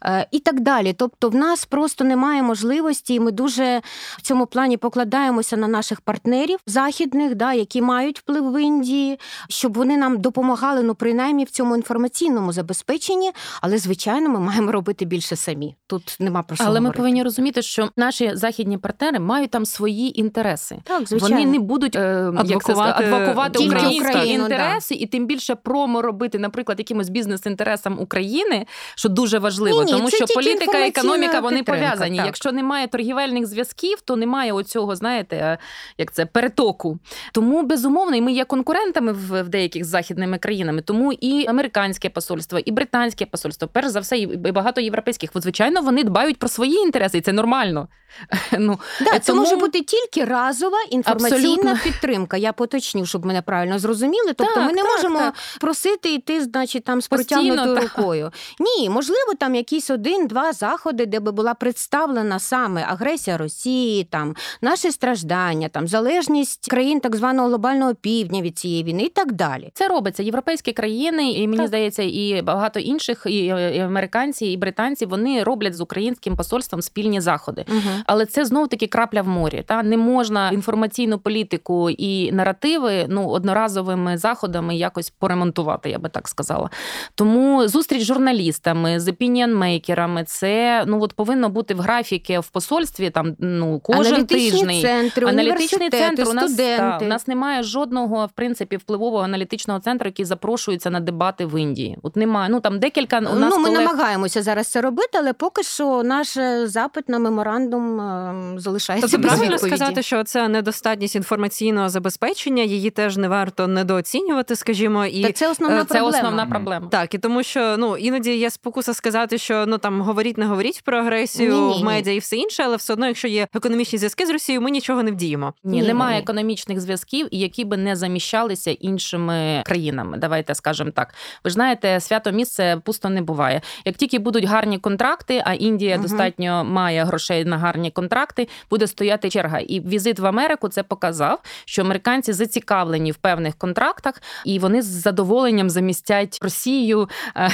е, і так далі. Тобто, в нас просто немає можливості, і ми дуже в цьому плані покладаємося на наших партнерів західних, да, які мають вплив в Індії, щоб вони нам допомагали, ну принаймні в цьому інформаційному забезпеченні. Але звичайно, ми маємо робити більше самі. Тут нема про що Але ми повинні розуміти, що наші західні партнери мають там свої інтереси. так, звичайно. Вони не будуть е, як це Адвокувати адвокувати українські Україну, інтереси, і тим більше промо робити, наприклад, якимось бізнес-інтересам України, що дуже важливо, Ні-ні, тому що політика і економіка вони підтримка, пов'язані. так. Якщо немає торгівельних зв'язків, то немає оцього, знаєте, е, як це перетоку. Тому безумовно, і ми є конкурентами в, в деяких з західними країнами. Тому і американське посольство, і британське посольство, перш за все, і багато європейських. От, звичайно, вони дбають про свої інтереси, і це нормально. Ну, Да, це тому- може бути тільки разова інформаційна Абсолютно. підтримка. Я поточню, щоб мене правильно зрозуміли. Тобто Так, ми не так, можемо так. просити йти, значить, там з протягнутою рукою. Ні, можливо, там якісь один-два заходи, де би була представлена саме агресія Росії, там наші страждання, там залежність країн так званого глобального півдня від цієї війни і так далі. Це робиться європейські країни, і мені. Здається, і багато інших, і, і американці, і британці вони роблять з українським посольством спільні заходи. Угу. Але це знов таки крапля в морі. Та не можна інформаційну політику і наративи ну одноразовими заходами якось поремонтувати, я би так сказала. Тому зустріч з журналістами, з опініонмейкерами, це ну от повинно бути в графіки в посольстві. Там ну кожен Аналітичні тиждень. центри, Аналітичний центр у нас, та, у нас немає жодного в принципі впливового аналітичного центру, який запрошується на дебати в Індії. От немає. Ну там декілька у нас ну, ми колег... намагаємося зараз це робити, але поки що наш е, запит на меморандум е, залишається Тобто без правильно відповіді. сказати, що це недостатність інформаційного забезпечення, її теж не варто недооцінювати, скажімо, і Та це основна е, це проблема. основна проблема. Так, і тому що ну іноді є спокуса сказати, що ну там говоріть, не говоріть про агресію Ні-ні-ні. в медіа і все інше, але все одно, якщо є економічні зв'язки з Росією, ми нічого не вдіємо. Ні, Ні, немає ні. економічних зв'язків, які би не заміщалися іншими країнами. Давайте скажемо так. Ви ж знаєте, свято місце пусто не буває. Як тільки будуть гарні контракти, а Індія Мгм. достатньо має грошей на гарні контракти, буде стояти черга. І візит в Америку це показав, що американці зацікавлені в певних контрактах, і вони з задоволенням замістять Росію е,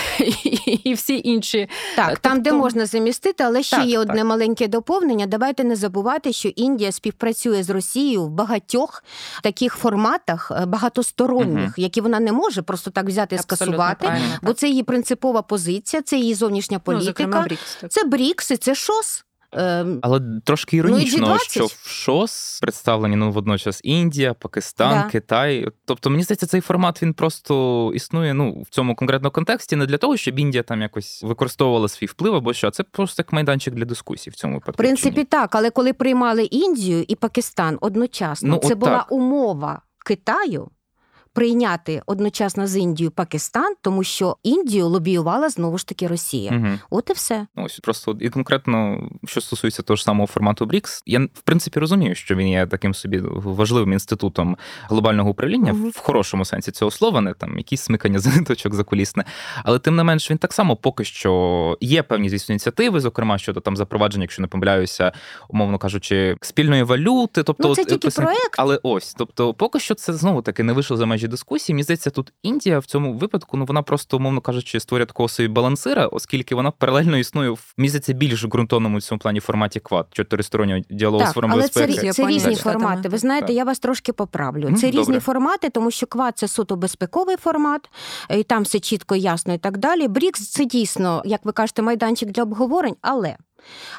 і- всі інші. Так, там, де Тобто- можна замістити, але ще Так, є так. одне маленьке доповнення. Давайте не забувати, що Індія співпрацює з Росією в багатьох таких форматах е, багатосторонніх, які вона не може просто так взяти і Абсолютно скасувати, правильно, бо так. це її принципова позиція, це її зовнішня Ну, зокрема, політика. БРІКС. Це БРІКС і це ШОС. Ем, Але трошки Ну, іронічно, G20. що в ШОС представлені ну водночас Індія, Пакистан, Да. Китай. Тобто, мені здається, цей формат він просто існує ну в цьому конкретному контексті не для того, щоб Індія там якось використовувала свій вплив або що, а це просто як майданчик для дискусій в цьому випадку. В принципі, так, але коли приймали Індію і Пакистан одночасно, Ну, це була так. умова Китаю. Прийняти одночасно з Індією Пакистан, тому що Індію лобіювала знову ж таки Росія. Угу. От і все. Ну, Ось просто і конкретно, що стосується того ж самого формату БРІКС, я в принципі розумію, що він є таким собі важливим інститутом глобального управління Мгм. в хорошому сенсі цього слова, не там якісь смикання за ниточок закулісне. Але тим не менш він так само поки що є певні звісно ініціативи, зокрема щодо там запровадження, якщо не помиляюся, умовно кажучи, спільної валюти. Тобто, Ну, це от, тільки писань- проект. але ось, тобто, поки що це знову таки не вийшло за межі дискусії. Мені здається, тут Індія в цьому випадку, ну вона просто, умовно кажучи, створює такого собі балансира, оскільки вона паралельно існує в здається, більш ґрунтовному в цьому плані форматі квад, чотиристороннього діалогу з Так, але це, безпеки. це різні Штатами. формати. Ви знаєте, Так. я вас трошки поправлю. Це різні формати, тому що квад це суто безпековий формат, і там все чітко, ясно і так далі. Брікс це дійсно, як ви кажете, майданчик для обговорень. Але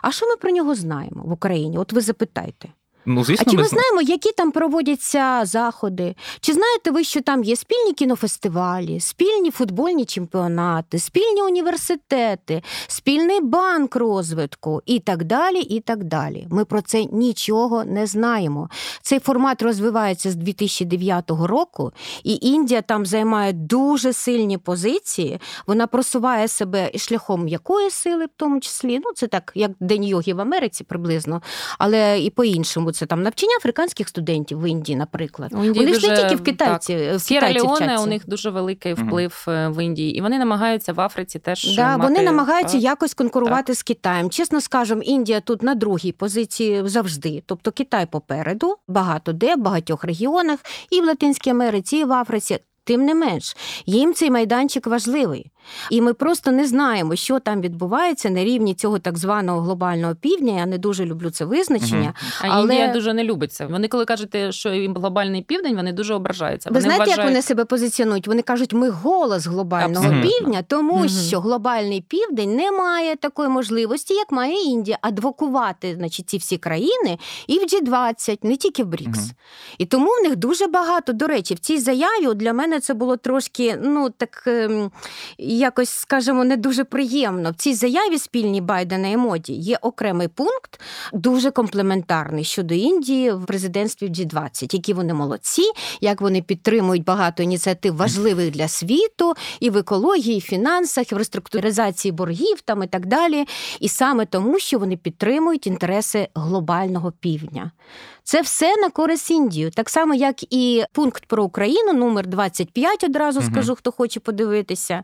а що ми про нього знаємо в Україні? От ви запитайте. Ну, А чи ми ми знаємо, які там проводяться заходи? Чи знаєте ви, що там є спільні кінофестивалі, спільні футбольні чемпіонати, спільні університети, спільний банк розвитку і так далі. і так далі. Ми про це нічого не знаємо. Цей формат розвивається з 2009 року, і Індія там займає дуже сильні позиції. Вона просуває себе шляхом м'якої сили, в тому числі. Ну, це так, як День йоги в Америці приблизно, але і по-іншому це там навчання африканських студентів в Індії, наприклад. У Індії Вони ж не тільки в китайці, в Сєра китайці Леоне у них дуже великий вплив е, в Індії, і вони намагаються в Африці теж Да, мати... вони намагаються Так. якось конкурувати з Китаєм. Чесно скажемо, Індія тут на другій позиції завжди. Тобто Китай попереду, багато де, в багатьох регіонах, і в Латинській Америці, і в Африці. Тим не менш, їм цей майданчик важливий. І ми просто не знаємо, що там відбувається на рівні цього так званого глобального півдня. Я не дуже люблю це визначення. А Але- Індія дуже не любить це. Вони, коли кажете, що їм глобальний південь, вони дуже ображаються. Ви вони знаєте, вважають... як вони себе позиціонують? Вони кажуть, ми голос глобального Абсолютно. півдня, тому Мгм. що глобальний південь не має такої можливості, як має Індія, адвокувати значить, ці всі країни і в G20, не тільки в БРІКС. Мгм. І тому в них дуже багато. До речі, в цій заяві для мене це було трошки, ну так ем, якось скажімо, не дуже приємно. В цій заяві спільній Байдена і Моді є окремий пункт, дуже комплементарний щодо Індії в президентстві в G20, які вони молодці, як вони підтримують багато ініціатив важливих для світу, і в екології, і в фінансах, і в реструктуризації боргів там і так далі. І саме тому, що вони підтримують інтереси глобального півдня. Це все на користь Індії. Так само, як і пункт про Україну, номер 25, одразу скажу, хто хоче подивитися.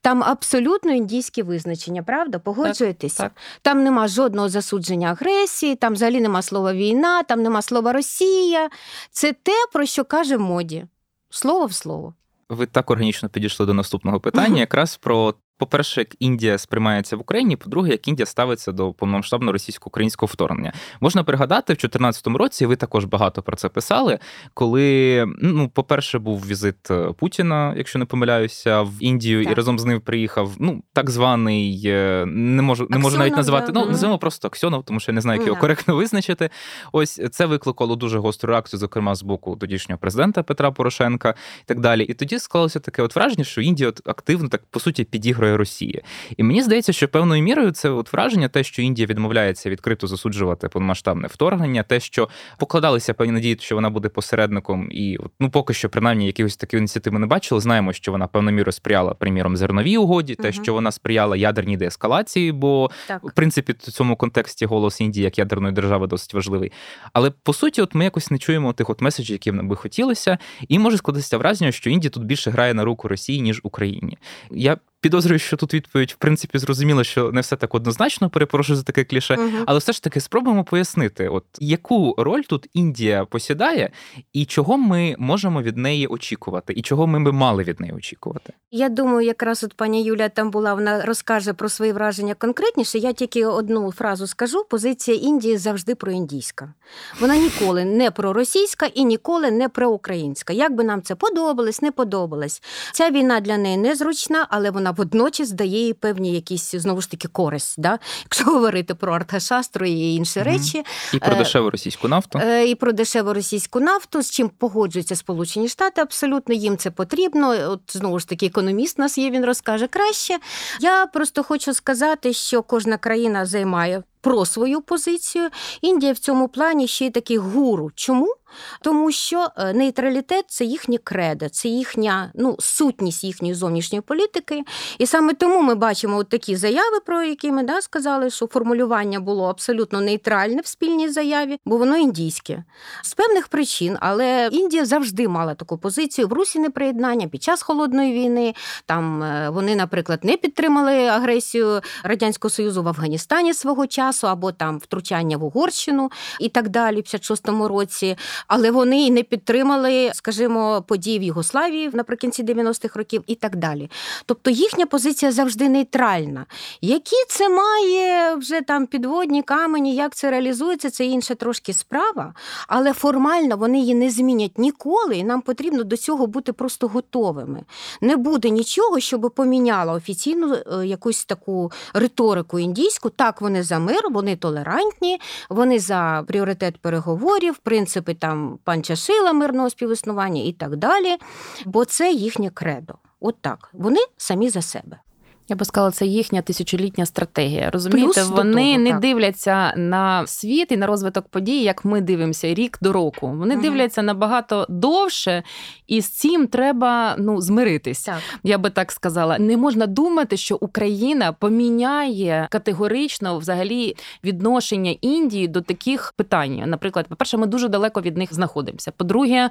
Там абсолютно індійське визначення, правда? Погоджуєтеся? так. Там нема жодного засудження агресії, там взагалі нема слова війна, там нема слова Росія. Це те, про що каже моді. Слово в слово. Ви так органічно підійшли до наступного питання, якраз про. По-перше, як Індія сприймається в Україні, по-друге, як Індія ставиться до повномасштабного російсько-українського вторгнення. Можна пригадати, в 2014 році ви також багато про це писали. Коли ну, по-перше, був візит е, Путіна, якщо не помиляюся, в Індію, і разом з ним приїхав ну так званий, е, не можу не можу навіть назвати. да. Ну називаємо просто Аксьонов, тому що я не знаю, як його коректно визначити. Ось це викликало дуже гостру реакцію, зокрема з боку тодішнього президента Петра Порошенка і так далі. І тоді склалося таке от враження, що Індія от активно так по суті підігрує Росії. І мені здається, що певною мірою це от враження, те, що Індія відмовляється відкрито засуджувати повномасштабне вторгнення, те, що покладалися певні надії, що вона буде посередником, і ну поки що, принаймні, якихось таких ініціатив ми не бачили. Знаємо, що вона певною мірою сприяла, приміром, зерновій угоді, те, що вона сприяла ядерній деескалації, бо Так. в принципі, в цьому контексті голос Індії як ядерної держави досить важливий. Але по суті, от ми якось не чуємо тих от меседжів, які нам би хотілося, і може складатися враження, що Індія тут більше грає на руку Росії, ніж Україні. Я підозрюю, що тут відповідь, в принципі, зрозуміла, що не все так однозначно, перепрошую за таке кліше. Мгм. Але все ж таки спробуємо пояснити, от яку роль тут Індія посідає, і чого ми можемо від неї очікувати, і чого ми би мали від неї очікувати. Я думаю, якраз от пані Юля там була, вона розкаже про свої враження конкретніше. Я тільки одну фразу скажу: позиція Індії завжди проіндійська. Вона ніколи не проросійська і ніколи не проукраїнська. Як би нам це подобалось, не подобалось. Ця війна для неї незручна, але вона водночас дає їй певні якісь знову ж таки користь. Да? Якщо говорити про арташастру і інші Мгм. речі, І про Е, дешеву російську нафту. Е, І про дешеву російську нафту, з чим погоджуються Сполучені Штати, абсолютно їм це потрібно. От знову ж таки, економіст у нас є, він розкаже краще. Я просто хочу сказати, що кожна країна займає про свою позицію. Індія в цьому плані ще й такий гуру. Чому? Тому що е, нейтралітет це їхнє кредо, це їхня ну, сутність їхньої зовнішньої політики. І саме тому ми бачимо от такі заяви, про які ми да, сказали, що формулювання було абсолютно нейтральне в спільній заяві, бо воно індійське. З певних причин, але Індія завжди мала таку позицію в Русі неприєднання під час холодної війни. Там е, вони, наприклад, не підтримали агресію Радянського Союзу в Афганістані свого часу, або там втручання в Угорщину і так далі, в 56-му році але вони не підтримали, скажімо, події в Югославії наприкінці 90-х років і так далі. Тобто їхня позиція завжди нейтральна. Які це має вже там підводні камені, як це реалізується, це інша трошки справа, але формально вони її не змінять ніколи, і нам потрібно до цього бути просто готовими. Не буде нічого, щоб поміняло офіційну е, якусь таку риторику індійську. Так, вони за мир, вони толерантні, вони за пріоритет переговорів, принципи там панчашила мирного співіснування і так далі, бо це їхнє кредо. От так. Вони самі за себе. Я би сказала, це їхня тисячолітня стратегія. Розумієте, Плюс вони того, не так. дивляться на світ і на розвиток подій, як ми дивимося рік до року. Вони Мгм. дивляться набагато довше, і з цим треба ну змиритися. Так. Я би так сказала. Не можна думати, що Україна поміняє категорично взагалі відношення Індії до таких питань. Наприклад, по-перше, ми дуже далеко від них знаходимося. По-друге,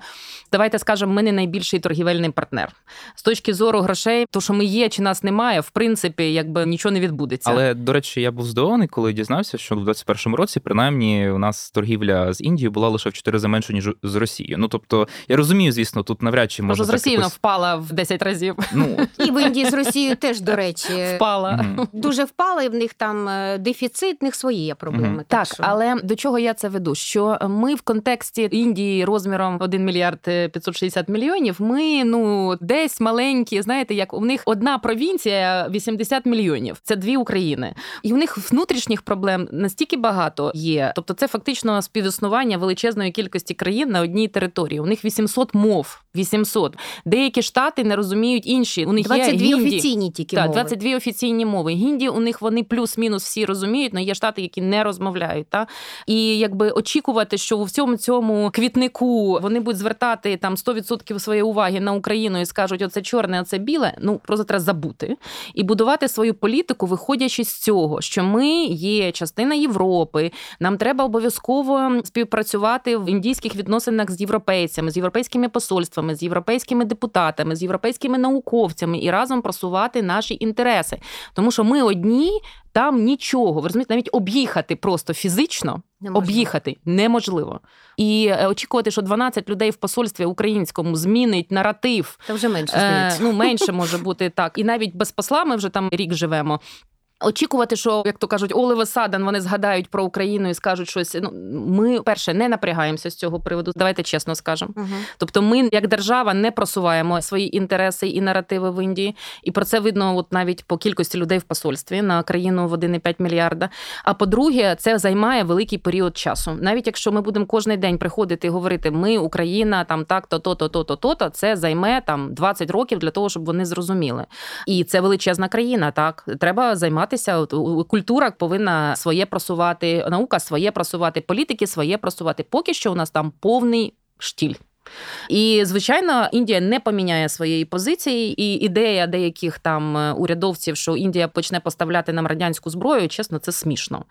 давайте скажемо, ми не найбільший торгівельний партнер. З точки зору грошей, то що ми є чи нас немає, в принципі, якби нічого не відбудеться. Але до речі, я був здивований, коли дізнався, що в 21-му році, принаймні, у нас торгівля з Індією була лише в 4 рази менше, ніж з Росією. Ну тобто, я розумію, звісно, тут навряд чи Може, можна з Росією якось- впала в 10 разів. Ну, І в Індії з Росією теж, до речі, Впала. дуже впала, і в них там е, дефіцит, в них свої є проблеми. Так, але до чого я це веду? Що ми в контексті Індії розміром 1 мільярд е, 560 мільйонів. Ми ну десь маленькі, знаєте, як у них одна провінція 80 мільйонів. Це дві України, і у них внутрішніх проблем настільки багато є. Тобто, це фактично співіснування величезної кількості країн на одній території. У них 800 мов. 800. Деякі штати не розуміють інші. У них 22 є гінді. офіційні тільки Так, мови. 22 офіційні мови. Гінді у них вони плюс-мінус всі розуміють, але є штати, які не розмовляють. Та? І якби очікувати, що у всьому цьому квітнику вони будуть звертати там 100% своєї уваги на Україну і скажуть, оце чорне, оце біле. Ну просто треба забути і будувати свою політику, виходячи з цього, що ми є частина Європи. Нам треба обов'язково співпрацювати в індійських відносинах з європейцями, з європейськими посольствами, з європейськими депутатами, з європейськими науковцями і разом просувати наші інтереси. Тому що ми одні. Там нічого, ви розумієте, навіть об'їхати просто фізично Неможливо. об'їхати неможливо. І е, очікувати, що 12 людей в посольстві українському змінить наратив. Та вже менше Е, ну менше може бути так. І навіть без посла ми вже там рік живемо. Очікувати, що як то кажуть, Оливе Садан вони згадають про Україну і скажуть щось. Ну ми перше не напрягаємося з цього приводу. Давайте чесно скажемо. Мгм. Тобто, ми як держава не просуваємо свої інтереси і наративи в Індії, і про це видно, от навіть по кількості людей в посольстві на країну в 1,5 мільярда. А по-друге, це займає великий період часу. Навіть якщо ми будемо кожен день приходити і говорити, ми Україна, там так, то, то, то, то, то, то, то це займе там 20 років для того, щоб вони зрозуміли. І це величезна країна. Так треба займатися. У- Культура повинна своє просувати, наука своє просувати, політики своє просувати. Поки що у нас там повний штіль. І звичайно, Індія не поміняє своєї позиції, і ідея деяких там е, урядовців, що Індія почне поставляти нам радянську зброю, чесно, це смішно.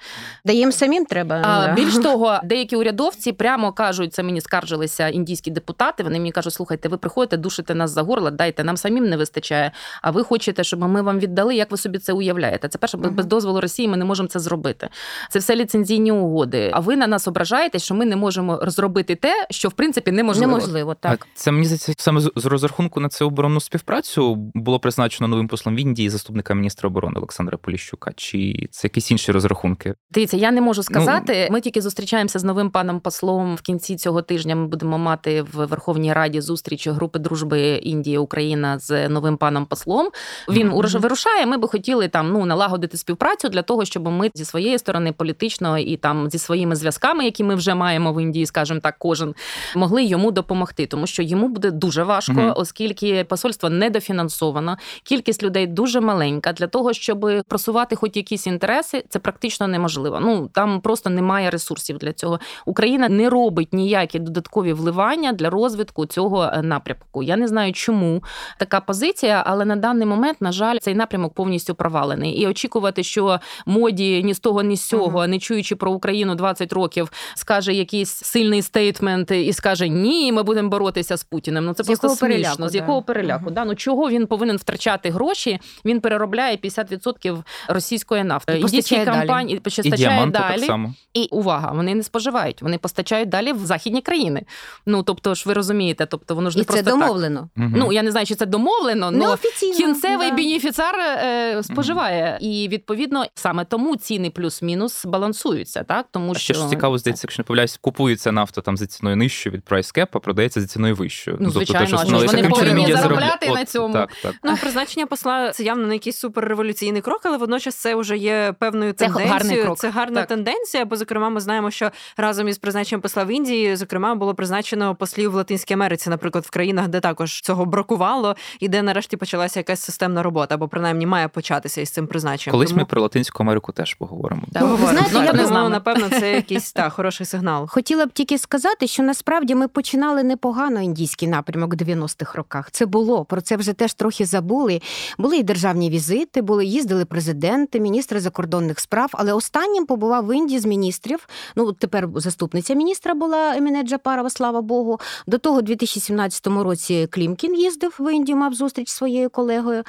Да їм самим треба. А, більш того, деякі урядовці прямо кажуть, це мені скаржилися індійські депутати. Вони мені кажуть, слухайте, ви приходите, душите нас за горло, дайте нам самим не вистачає. А ви хочете, щоб ми вам віддали? Як ви собі це уявляєте? Це перше, без- дозволу Росії ми не можемо це зробити. Це все ліцензійні угоди. А ви на нас ображаєте, що ми не можемо розробити те, що в принципі неможливо. Неможливо, так. Так, це мені здається, саме з розрахунку на цю оборонну співпрацю було призначено новим послом в Індії заступника міністра оборони Олександра Поліщука. Чи це якісь інші розрахунки? Дивіться, я не можу Ну, сказати. Ми тільки зустрічаємося з новим паном послом в кінці цього тижня. Ми будемо мати в Верховній Раді зустріч групи дружби Індія Україна з новим паном послом. Він уж вирушає. Ми би хотіли там ну налагодити співпрацю для того, щоб ми зі своєї сторони політично і там зі своїми зв'язками, які ми вже маємо в Індії, скажімо так, кожен могли йому допомогти. Тому що йому буде дуже важко, mm оскільки посольство недофінансовано, кількість людей дуже маленька. Для того щоб просувати хоч якісь інтереси, це практично неможливо. Ну там просто немає ресурсів для цього. Україна не робить ніякі додаткові вливання для розвитку цього е, напрямку. Я не знаю, чому така позиція, але на даний момент, на жаль, цей напрямок повністю провалений. І очікувати, що моді ні з того, ні з цього, uh не чуючи про Україну 20 років, скаже якийсь сильний стейтмент і скаже Ні, ми будемо боротися з Путіним. Ну це з просто смішно. Переляку, з якого да. переляку? uh Да? Ну чого він повинен втрачати гроші? Він переробляє 50% російської нафти. І постачає кампанії постачає і далі. Так само. І увага, вони не споживають, вони постачають далі в західні країни. Ну тобто ж ви розумієте, тобто воно ж не і просто це домовлено. Так. Ну я не знаю, чи це домовлено, але кінцевий да. бенефіціар е, споживає. І відповідно саме тому ціни плюс-мінус балансуються, так тому що ще ж цікаво здається, якщо не помиляюсь, купується нафта там за ціною нижчою від прайскеп, а продається за ціною вищою. Ну, звичайно, тобто, те, що вони повинні заробляти на цьому. Так, так. Ну призначення посла це явно не якийсь суперреволюційний крок, але водночас це вже є певною це тенденцією. Крок. Це гарна так. тенденція. Бо зокрема, ми знаємо, що разом із призначенням посла в Індії, зокрема, було призначено послів в Латинській Америці, наприклад, в країнах, де також цього бракувало, і де нарешті почалася якась системна робота, або принаймні має початися із цим призначенням. Колись Тому... ми про Латинську Америку теж поговоримо. Так, ви знаєте, ну, я не знаю, напевно, це якийсь та хороший сигнал. Хотіла б тільки сказати, що насправді ми починали непогано індійський напрямок в 90-х роках. Це було про це вже теж трохи забули. Були і державні візити, були їздили президенти, міністри закордонних справ. Але останнім побував в Індії з міністрів. Ну тепер заступниця міністра була Еміне Джапарова, слава Богу. До того, у 2017 році Клімкін їздив в Індію, мав зустріч зі своєю колегою.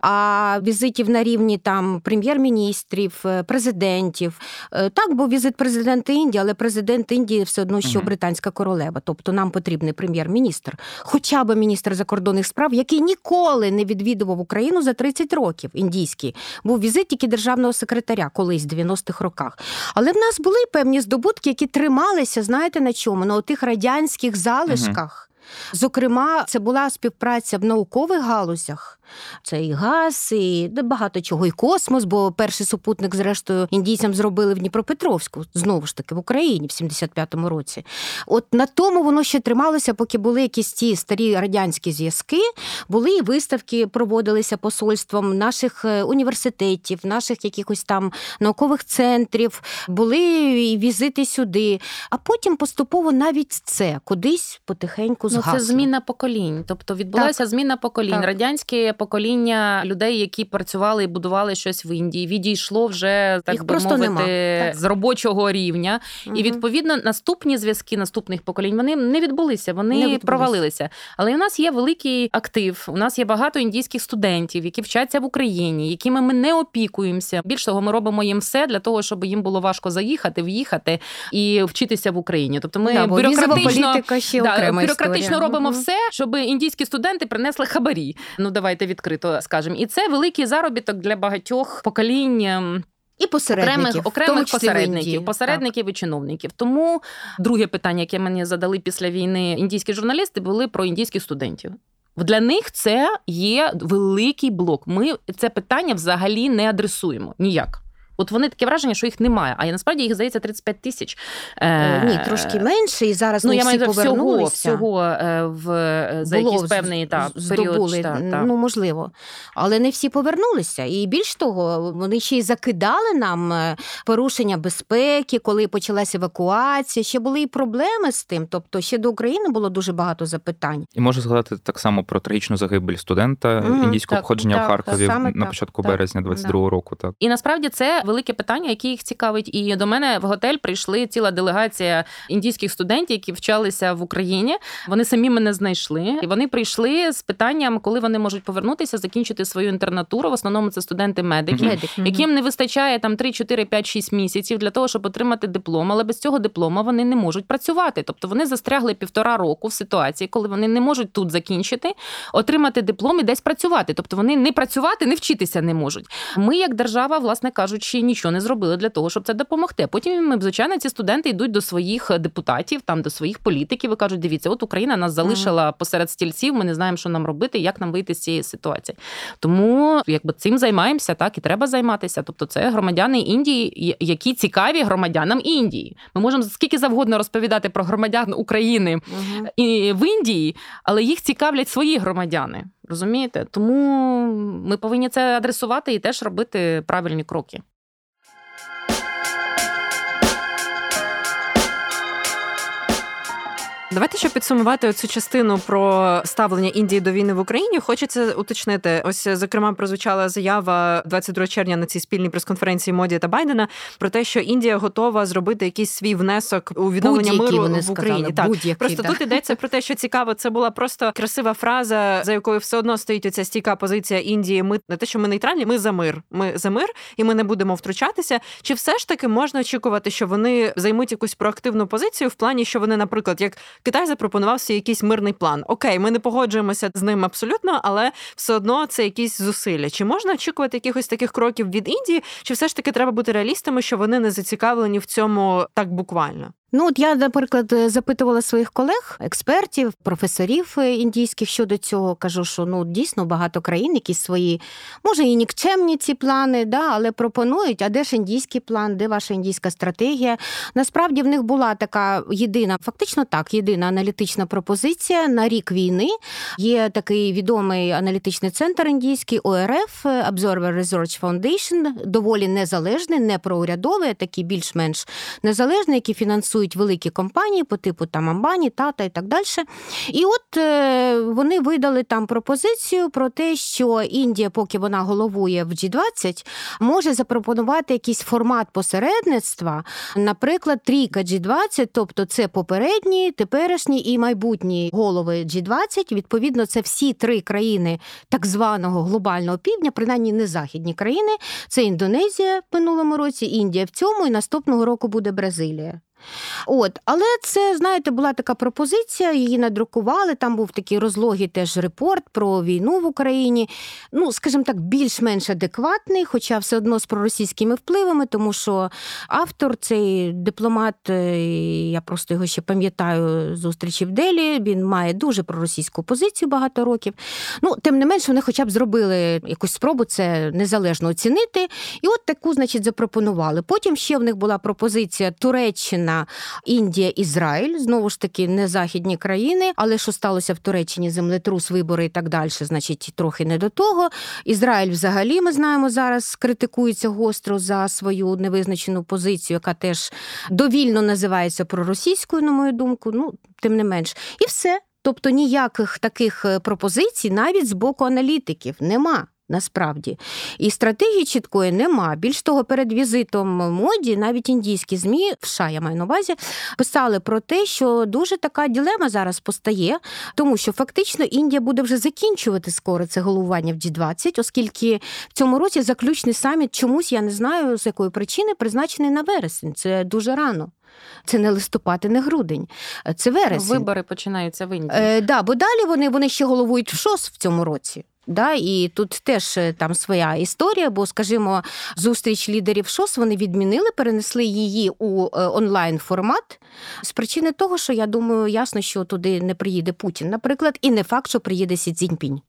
А візитів на рівні там прем'єр-міністрів, е, президентів. Е, так, був візит президента Індії, але президент Індії все одно, що британська королева. Тобто нам потрібний прем'єр-міністр, хоча б міністр закордонних справ, який ніколи не відвідував Україну за 30 років. Індійський був візит тільки державного секретаря колись в 90-х роках. Але в нас були певні здобутки, які трималися, знаєте, на чому? На тих радянських залишках. Зокрема, це була співпраця в наукових галузях. Це і газ, і багато чого, і космос, бо перший супутник, зрештою, індійцям зробили в Дніпропетровську, знову ж таки, в Україні в 75-му році. От на тому воно ще трималося, поки були якісь ті старі радянські зв'язки, були і виставки, проводилися посольством наших е, університетів, наших якихось там наукових центрів, були і візити сюди. А потім поступово навіть це кудись потихеньку згасло. Ну, Це зміна поколінь. Тобто відбулася так. зміна поколінь. Так. Радянські покоління людей, які працювали і будували щось в Індії, відійшло вже так Їх би мовити з робочого рівня. Угу. І відповідно наступні зв'язки наступних поколінь вони не відбулися, вони не відбулися. провалилися. Але у нас є великий актив. У нас є багато індійських студентів, які вчаться в Україні, якими ми не опікуємося. Більш того, ми робимо їм все для того, щоб їм було важко заїхати, в'їхати і вчитися в Україні. Тобто ми да, бюрократично, ще да, бюрократично робимо угу. все, щоб індійські студенти принесли хабарі. Ну давайте відкрито скажемо. І це великий заробіток для багатьох поколінь. Ем, і посередників, окремих окремих посередників, посередників так. і чиновників. Тому друге питання, яке мені задали після війни індійські журналісти, були про індійських студентів. Для них це є великий блок. Ми це питання взагалі не адресуємо ніяк. От вони таке враження, що їх немає. А насправді їх здається 35 тисяч. Е, Ні, трошки менше, і зараз ну, не я всі маю повернулися. всього, всього е, в е, за Було, якийсь певний та, період. Та, та. Ну можливо, але не всі повернулися. І більш того, вони ще й закидали нам порушення безпеки, коли почалася евакуація. Ще були і проблеми з тим. Тобто, ще до України було дуже багато запитань. І можу згадати так само про трагічну загибель студента mm, індійського так, походження так, в Харкові на так, початку березня 22-го року. Так і насправді це велике питання, яке їх цікавить. І до мене в готель прийшли ціла делегація індійських студентів, які вчалися в Україні. Вони самі мене знайшли, і вони прийшли з питанням, коли вони можуть повернутися, закінчити свою інтернатуру. В основному це студенти-медики, mm-hmm. яким не вистачає там 3, 4, 5, 6 місяців для того, щоб отримати диплом. Але без цього диплома вони не можуть працювати. Тобто вони застрягли півтора року в ситуації, коли вони не можуть тут закінчити, отримати диплом і десь працювати. Тобто вони не працювати, не вчитися не можуть. Ми, як держава, власне кажучи наші нічого не зробили для того, щоб це допомогти. Потім ми, звичайно, ці студенти йдуть до своїх депутатів, там до своїх політиків і кажуть: дивіться, от Україна нас залишила посеред стільців. Ми не знаємо, що нам робити, як нам вийти з цієї ситуації. Тому якби цим займаємося, так і треба займатися. Тобто, це громадяни Індії, які цікаві громадянам Індії. Ми можемо скільки завгодно розповідати про громадян України і в Індії, але їх цікавлять свої громадяни. Розумієте? Тому ми повинні це адресувати і теж робити правильні кроки. Давайте щоб підсумувати цю частину про ставлення Індії до війни в Україні. Хочеться уточнити. Ось зокрема прозвучала заява 22 червня на цій спільній прес-конференції Моді та Байдена про те, що Індія готова зробити якийсь свій внесок у відновлення миру вони в Україні. Сказали, так просто так. тут йдеться про те, що цікаво, це була просто красива фраза, за якою все одно стоїть оця стійка позиція Індії. Ми не те, що ми нейтральні, ми за мир. Ми за мир, і ми не будемо втручатися. Чи все ж таки можна очікувати, що вони займуть якусь проактивну позицію в плані, що вони, наприклад, як Китай запропонував свій якийсь мирний план. Окей, ми не погоджуємося з ним абсолютно, але все одно це якісь зусилля. Чи можна очікувати якихось таких кроків від Індії? Чи все ж таки треба бути реалістами, що вони не зацікавлені в цьому так буквально? Ну, от я, наприклад, запитувала своїх колег, експертів, професорів е, індійських щодо цього. Кажу, що ну дійсно багато країн, якісь свої, може, і нікчемні ці плани, да, але пропонують. А де ж індійський план, де ваша індійська стратегія? Насправді в них була така єдина, фактично так, єдина аналітична пропозиція на рік війни. Є такий відомий аналітичний центр індійський ОРФ Observer Research Foundation, доволі незалежний, не проурядовий, а такий більш-менш незалежний, який фінансує фінансують великі компанії по типу там Амбані, Тата і так далі. І от е, вони видали там пропозицію про те, що Індія, поки вона головує в G20, може запропонувати якийсь формат посередництва, наприклад, трійка G20, тобто це попередні, теперішні і майбутні голови G20. Відповідно, це всі три країни так званого глобального півдня, принаймні не західні країни. Це Індонезія в минулому році, Індія в цьому, і наступного року буде Бразилія. От, Але це, знаєте, була така пропозиція, її надрукували. Там був такий розлогий теж репорт про війну в Україні. Ну, скажімо так, більш-менш адекватний, хоча все одно з проросійськими впливами, тому що автор, цей дипломат, е, я просто його ще пам'ятаю зустрічі в Делі, він має дуже проросійську позицію багато років. Ну, Тим не менш, вони хоча б зробили якусь спробу це незалежно оцінити. І от таку, значить, запропонували. Потім ще в них була пропозиція Туреччина. Індія, Ізраїль, знову ж таки, не західні країни, але що сталося в Туреччині, землетрус, вибори і так далі, значить, трохи не до того. Ізраїль, взагалі, ми знаємо, зараз критикується гостро за свою невизначену позицію, яка теж довільно називається проросійською, на мою думку. Ну, тим не менш, і все. Тобто ніяких таких е, пропозицій навіть з боку аналітиків нема насправді. І стратегії чіткої нема. Більш того, перед візитом моді навіть індійські змі, в США я маю на увазі, писали про те, що дуже така ділема зараз постає, тому що фактично Індія буде вже закінчувати скоро це головування в G20, оскільки в цьому році заключний саміт чомусь я не знаю з якої причини призначений на вересень. Це дуже рано. Це не листопад і не грудень, це вересень. Вибори починаються в Індії. Е, да, Бо далі вони вони ще головують в ШОС в цьому році. Да, І тут теж е, там своя історія, бо, скажімо, зустріч лідерів ШОС вони відмінили, перенесли її у е, онлайн формат з причини того, що я думаю, ясно, що туди не приїде Путін, наприклад, і не факт, що приїде Сі Цзіньпінь.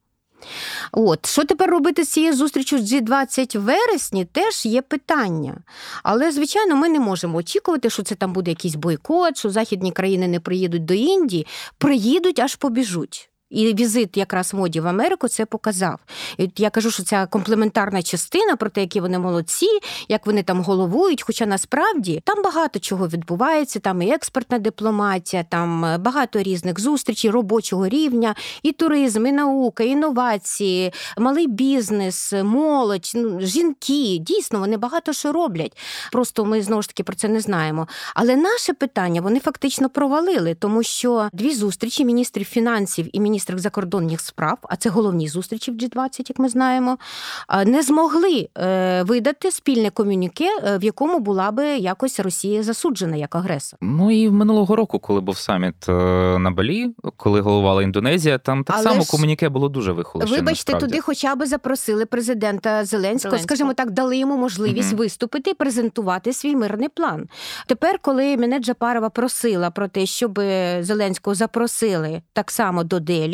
От, що тепер робити з цією зустрічю з G20 в вересні, теж є питання. Але, звичайно, ми не можемо очікувати, що це там буде якийсь бойкот, що західні країни не приїдуть до Індії, приїдуть аж побіжуть. І візит якраз моді в Америку це показав. І Я кажу, що ця комплементарна частина про те, які вони молодці, як вони там головують. Хоча насправді там багато чого відбувається, там і експертна дипломатія, там е, багато різних зустрічей робочого рівня, і туризм, і наука, інновації, малий бізнес, молодь, ну, жінки. Дійсно, вони багато що роблять. Просто ми знову ж таки про це не знаємо. Але наше питання вони фактично провалили, тому що дві зустрічі міністрів фінансів і міністрів міністри закордонних справ, а це головні зустрічі в G20, як ми знаємо, не змогли е, видати спільне комюніке, е, в якому була би якось Росія засуджена як агресор. Ну і минулого року, коли був саміт е, на Балі, коли головувала Індонезія, там так Але само ж... комуніке було дуже вихолощене. Вибачте, насправді. туди хоча б запросили президента Зеленського, Зеленського. скажімо так, дали йому можливість угу. виступити і презентувати свій мирний план. Тепер, коли мене Джапарова просила про те, щоб Зеленського запросили так само до Делі,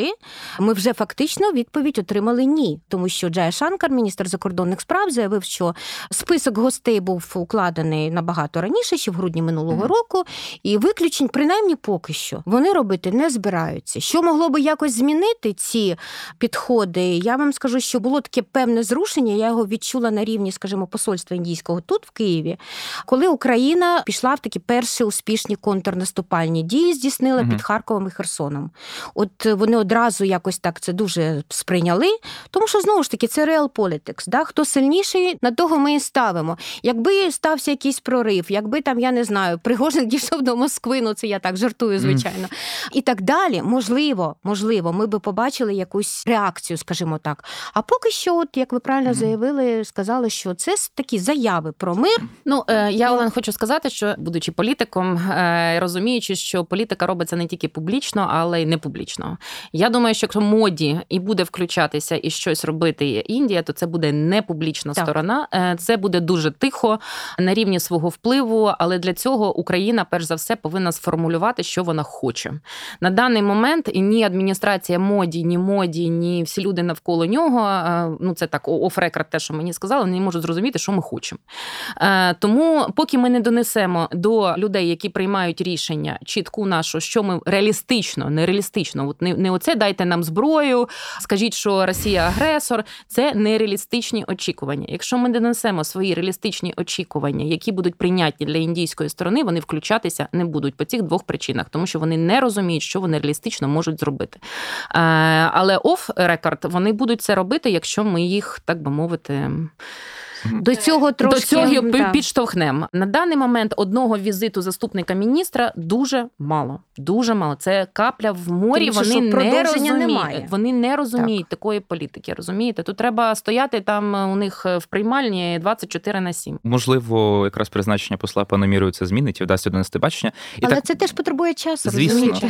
ми вже фактично відповідь отримали ні, тому що Джая Шанкар, міністр закордонних справ, заявив, що список гостей був укладений набагато раніше, ще в грудні минулого mm-hmm. року, і виключень, принаймні поки що, вони робити не збираються. Що могло би якось змінити ці підходи? Я вам скажу, що було таке певне зрушення. Я його відчула на рівні, скажімо, посольства індійського тут в Києві, коли Україна пішла в такі перші успішні контрнаступальні дії, здійснила mm-hmm. під Харковом і Херсоном. От вони одразу якось так це дуже сприйняли, тому що знову ж таки це реал politics, да? Хто сильніший, на того ми і ставимо. Якби стався якийсь прорив, якби там, я не знаю, Пригожин дійшов до Москви, ну це я так жартую, звичайно. Mm. І так далі, можливо, можливо, ми би побачили якусь реакцію, скажімо так. А поки що, от як ви правильно mm. заявили, сказали, що це такі заяви про мир. Ну е, я Олен хочу сказати, що будучи політиком, е, розуміючи, що політика робиться не тільки публічно, але й не публічно. Я думаю, що якщо моді і буде включатися і щось робити Індія, то це буде не публічна так. сторона, е, це буде дуже тихо на рівні свого впливу. Але для цього Україна, перш за все, повинна сформулювати, що вона хоче на даний момент. І ні адміністрація моді, ні моді, ні всі люди навколо нього. Е, ну це так оф-рекорд те, що мені сказали, не можуть зрозуміти, що ми хочемо. Е, тому, поки ми не донесемо до людей, які приймають рішення, чітку нашу, що ми реалістично, нереалістично, от не не оце дайте нам зброю, скажіть, що Росія агресор. Це нереалістичні очікування. Якщо ми донесемо свої реалістичні очікування, які будуть прийнятні для індійської сторони, вони включатися не будуть по цих двох причинах, тому що вони не розуміють, що вони реалістично можуть зробити. Е, але оф рекорд вони будуть це робити, якщо ми їх так би мовити. До цього трошки До цього да. підштовхнемо. На даний момент одного візиту заступника міністра дуже мало. Дуже мало. Це капля в морі. Тому, вони не розуміють. Немає. Вони не розуміють так. такої політики. Розумієте? Тут треба стояти там у них в приймальні 24 на 7. Можливо, якраз призначення посла Мірою це змінить і вдасться донести бачення. І Але так, це теж потребує часу. Звісно.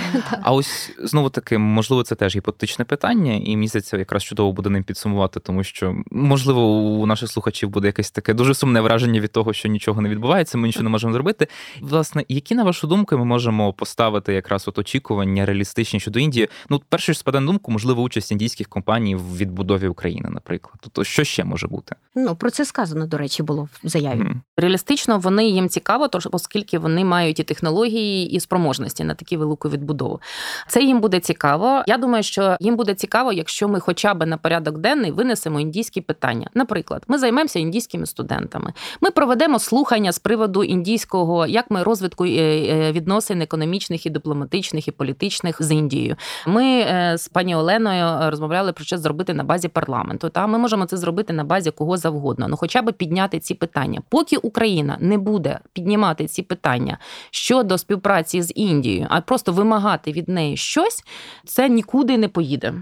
А ось знову таки, можливо, це теж гіпотетичне питання, і місяця якраз чудово буде ним підсумувати, тому що можливо у наших слухачів буде буде якесь таке дуже сумне враження від того, що нічого не відбувається, ми нічого не можемо зробити. Власне, які на вашу думку ми можемо поставити якраз от очікування реалістичні щодо Індії? Ну, перше ж спаде на думку, можливо, участь індійських компаній в відбудові України, наприклад. Тобто, що ще може бути? Ну про це сказано, до речі, було в заяві. Mm. Реалістично вони їм цікаво, тож оскільки вони мають і технології, і спроможності на такі велику відбудову. Це їм буде цікаво. Я думаю, що їм буде цікаво, якщо ми хоча б на порядок денний винесемо індійські питання. Наприклад, ми займемося індійськими студентами. Ми проведемо слухання з приводу індійського, як ми розвитку е, е, відносин економічних і дипломатичних і політичних з Індією. Ми е, з пані Оленою розмовляли про що зробити на базі парламенту. Та ми можемо це зробити на базі кого завгодно. Ну, хоча б підняти ці питання. Поки Україна не буде піднімати ці питання щодо співпраці з Індією, а просто вимагати від неї щось, це нікуди не поїде.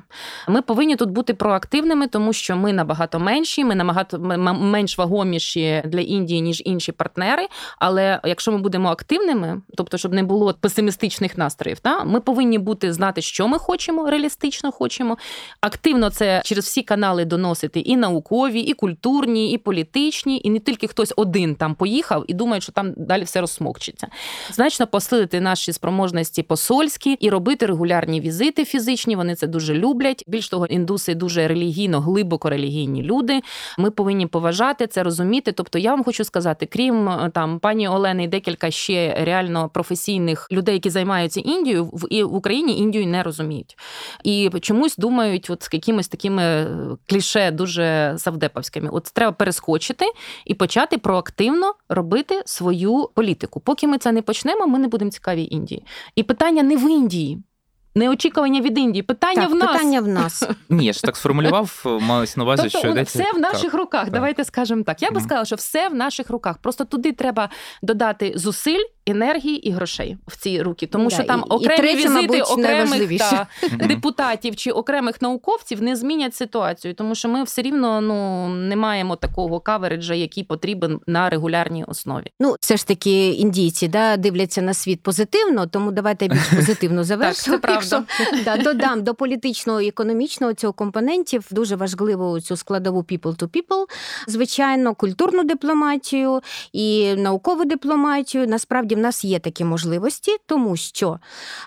Ми повинні тут бути проактивними, тому що ми набагато менші, ми набагато менш вагоміші для Індії ніж інші партнери. Але якщо ми будемо активними, тобто, щоб не було песимістичних настроїв, та ми повинні бути знати, що ми хочемо, реалістично хочемо. Активно це через всі канали доносити і наукові, і культурні, і політичні, і не тільки хтось один там поїхав і думає, що там далі все розсмокчиться. Значно посилити наші спроможності посольські і робити регулярні візити фізичні. Вони це дуже люблять. Більш того, індуси дуже релігійно, глибоко релігійні люди. Ми повинні поважати поважати це, розуміти. Тобто, я вам хочу сказати, крім е, там пані Олени, декілька ще реально професійних людей, які займаються Індією, в в Україні Індію не розуміють і чомусь думають, от з якимись такими е, кліше дуже савдеповськими. От треба перескочити і почати проактивно робити свою політику. Поки ми це не почнемо, ми не будемо цікаві Індії. І питання не в Індії. Неочікування від Індії. Питання так, в нас. Питання в нас. Ні, я ж так сформулював, малось на увазі, тобто, що йдеться... все в наших так, руках. Так. Давайте скажемо так. Я би сказала, що все в наших руках. Просто туди треба додати зусиль енергії і грошей в ці руки, тому Да, що там і- і окремі візити мабуть, окремих та, депутатів чи окремих науковців не змінять ситуацію, тому що ми все рівно ну не маємо такого кавереджа, який потрібен на регулярній основі. Ну, все ж таки індійці да, дивляться на світ позитивно, тому давайте більш позитивно завершимо. це правда. Да, додам до політичного і економічного цього компонентів дуже важливо цю складову people to people, звичайно, культурну дипломатію і наукову дипломатію. Насправді в нас є такі можливості, тому що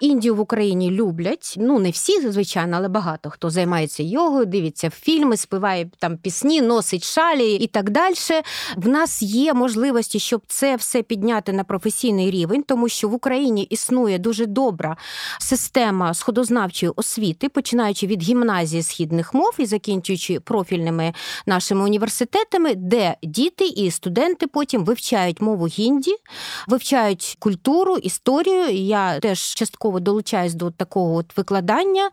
Індію в Україні люблять. Ну не всі, звичайно, але багато хто займається йогою, дивиться фільми, співає там пісні, носить шалі і так далі. В нас є можливості, щоб це все підняти на професійний рівень, тому що в Україні існує дуже добра система сходознавчої освіти, починаючи від гімназії східних мов і закінчуючи профільними нашими університетами, де діти і студенти потім вивчають мову гінді, вивчають культуру, історію. Я теж частково долучаюсь до такого от викладання,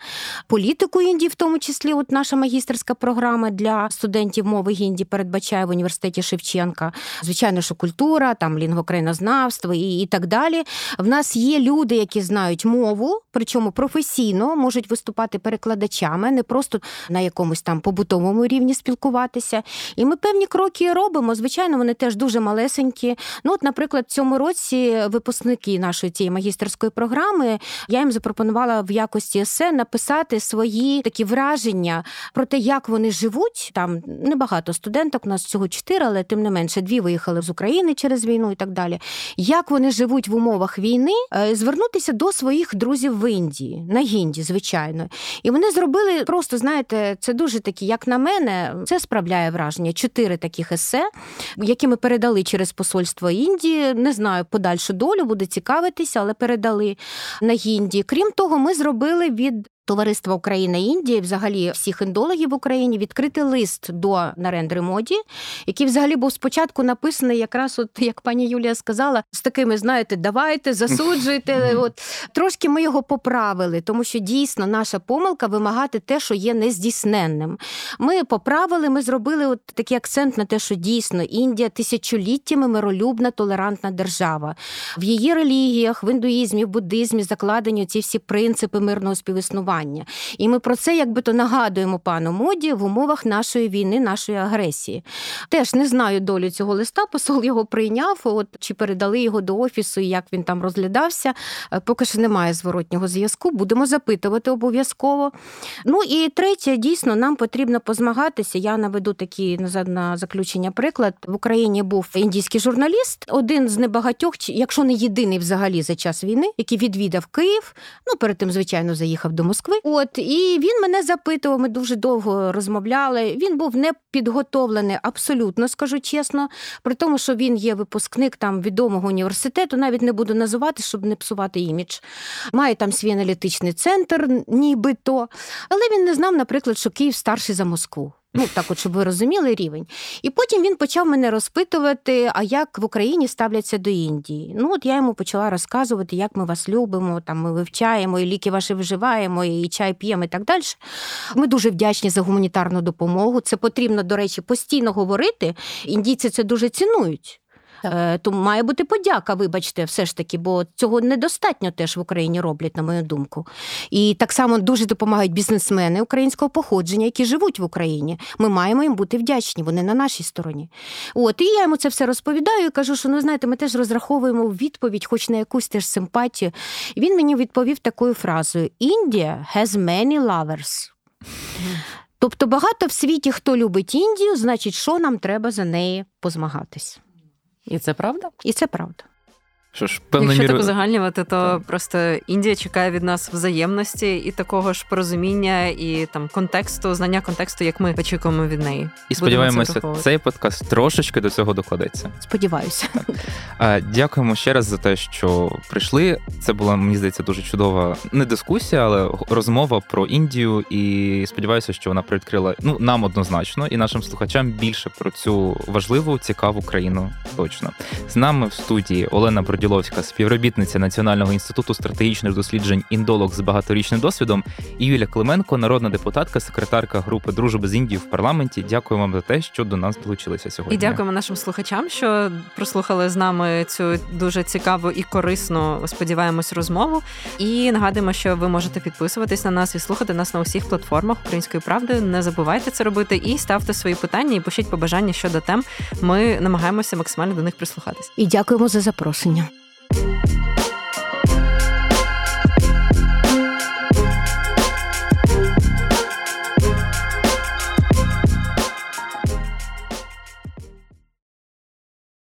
політику Індії, в тому числі, от наша магістерська програма для студентів мови гінді передбачає в університеті Шевченка. Звичайно, що культура, там лінгвокраїнознавство і, і так далі. В нас є люди, які знають мову, причому професійно можуть виступати перекладачами, не просто на якомусь там побутовому рівні спілкуватися. І ми певні кроки робимо. Звичайно, вони теж дуже малесенькі. Ну, от, наприклад, в цьому році випускники нашої цієї магістерської програми я їм запропонувала в якості есе написати свої такі враження про те, як вони живуть. Там небагато студенток, у нас всього чотири, але тим не менше дві виїхали з України через війну і так далі. Як вони живуть в умовах війни, е, звернутися до своїх друзів в Індії, на Гінді, звичайно. І вони зробили просто, знаєте, це дуже такі, як на мене, це справляє враження. Чотири таких есе, які ми передали через посольство Індії. Не знаю подальшу долю, буде цікавитися, але передали на Гінді. Крім того, ми зробили від. Товариства Україна Індія, взагалі всіх індологів в Україні відкритий лист до Нарендри Моді, який взагалі був спочатку написаний, якраз от як пані Юлія сказала, з такими, знаєте, давайте, засуджуйте. От трошки ми його поправили, тому що дійсно наша помилка вимагати те, що є нездійсненним. Ми поправили, ми зробили от такий акцент на те, що дійсно Індія тисячоліттями миролюбна, толерантна держава. В її релігіях, в індуїзмі, в буддизмі закладені ці всі принципи мирного співіснування. І ми про це якби то нагадуємо пану моді в умовах нашої війни, нашої агресії. Теж не знаю долю цього листа. Посол його прийняв. От чи передали його до офісу, і як він там розглядався. Е, Поки що немає зворотнього зв'язку. Будемо запитувати обов'язково. Ну і третє, дійсно, нам потрібно позмагатися. Я наведу такий назад на заключення приклад. В Україні був індійський журналіст, один з небагатьох, якщо не єдиний взагалі за час війни, який відвідав Київ. Ну перед тим, звичайно, заїхав до Москви. От і він мене запитував. Ми дуже довго розмовляли. Він був не підготовлений, абсолютно скажу чесно. При тому, що він є випускник там відомого університету, навіть не буду називати, щоб не псувати імідж. Має там свій аналітичний центр, нібито. Але він не знав, наприклад, що Київ старший за Москву. Ну, так, от, щоб ви розуміли рівень. І потім він почав мене розпитувати, а як в Україні ставляться до Індії. Ну, от я йому почала розказувати, як ми вас любимо, там ми вивчаємо, і ліки ваші вживаємо, і чай п'ємо, і так далі. Ми дуже вдячні за гуманітарну допомогу. Це потрібно, до речі, постійно говорити. Індійці це дуже цінують. Е, Тому має бути подяка, вибачте, все ж таки, бо цього недостатньо теж в Україні роблять, на мою думку. І так само дуже допомагають бізнесмени українського походження, які живуть в Україні. Ми маємо їм бути вдячні, вони на нашій стороні. От і я йому це все розповідаю і кажу, що ну знаєте, ми теж розраховуємо відповідь, хоч на якусь теж симпатію. І він мені відповів такою фразою: India has many lovers. Тобто багато в світі, хто любить Індію, значить, що нам треба за неї позмагатись. І це правда? І це правда. Що ж, певною Якщо так узагальнювати, то Так. просто Індія чекає від нас взаємності і такого ж порозуміння, і там контексту, знання контексту, як ми очікуємо від неї. І сподіваємося, цей подкаст трошечки до цього докладеться. Сподіваюся. А, Дякуємо ще раз за те, що прийшли. Це була, мені здається, дуже чудова не дискусія, але розмова про Індію. І сподіваюся, що вона привідкрила ну нам однозначно і нашим слухачам більше про цю важливу, цікаву країну. Точно з нами в студії Олена Бродюк. Поділовська, співробітниця Національного інституту стратегічних досліджень індолог з багаторічним досвідом, і Юля Клименко, народна депутатка, секретарка групи Дружби з Індією в парламенті. Дякую вам за те, що до нас долучилися сьогодні. І дякуємо нашим слухачам, що прослухали з нами цю дуже цікаву і корисну, сподіваємось, розмову. І нагадуємо, що ви можете підписуватись на нас і слухати нас на усіх платформах української правди. Не забувайте це робити і ставте свої питання і пишіть побажання щодо тем. Ми намагаємося максимально до них прислухатись. І дякуємо за запрошення.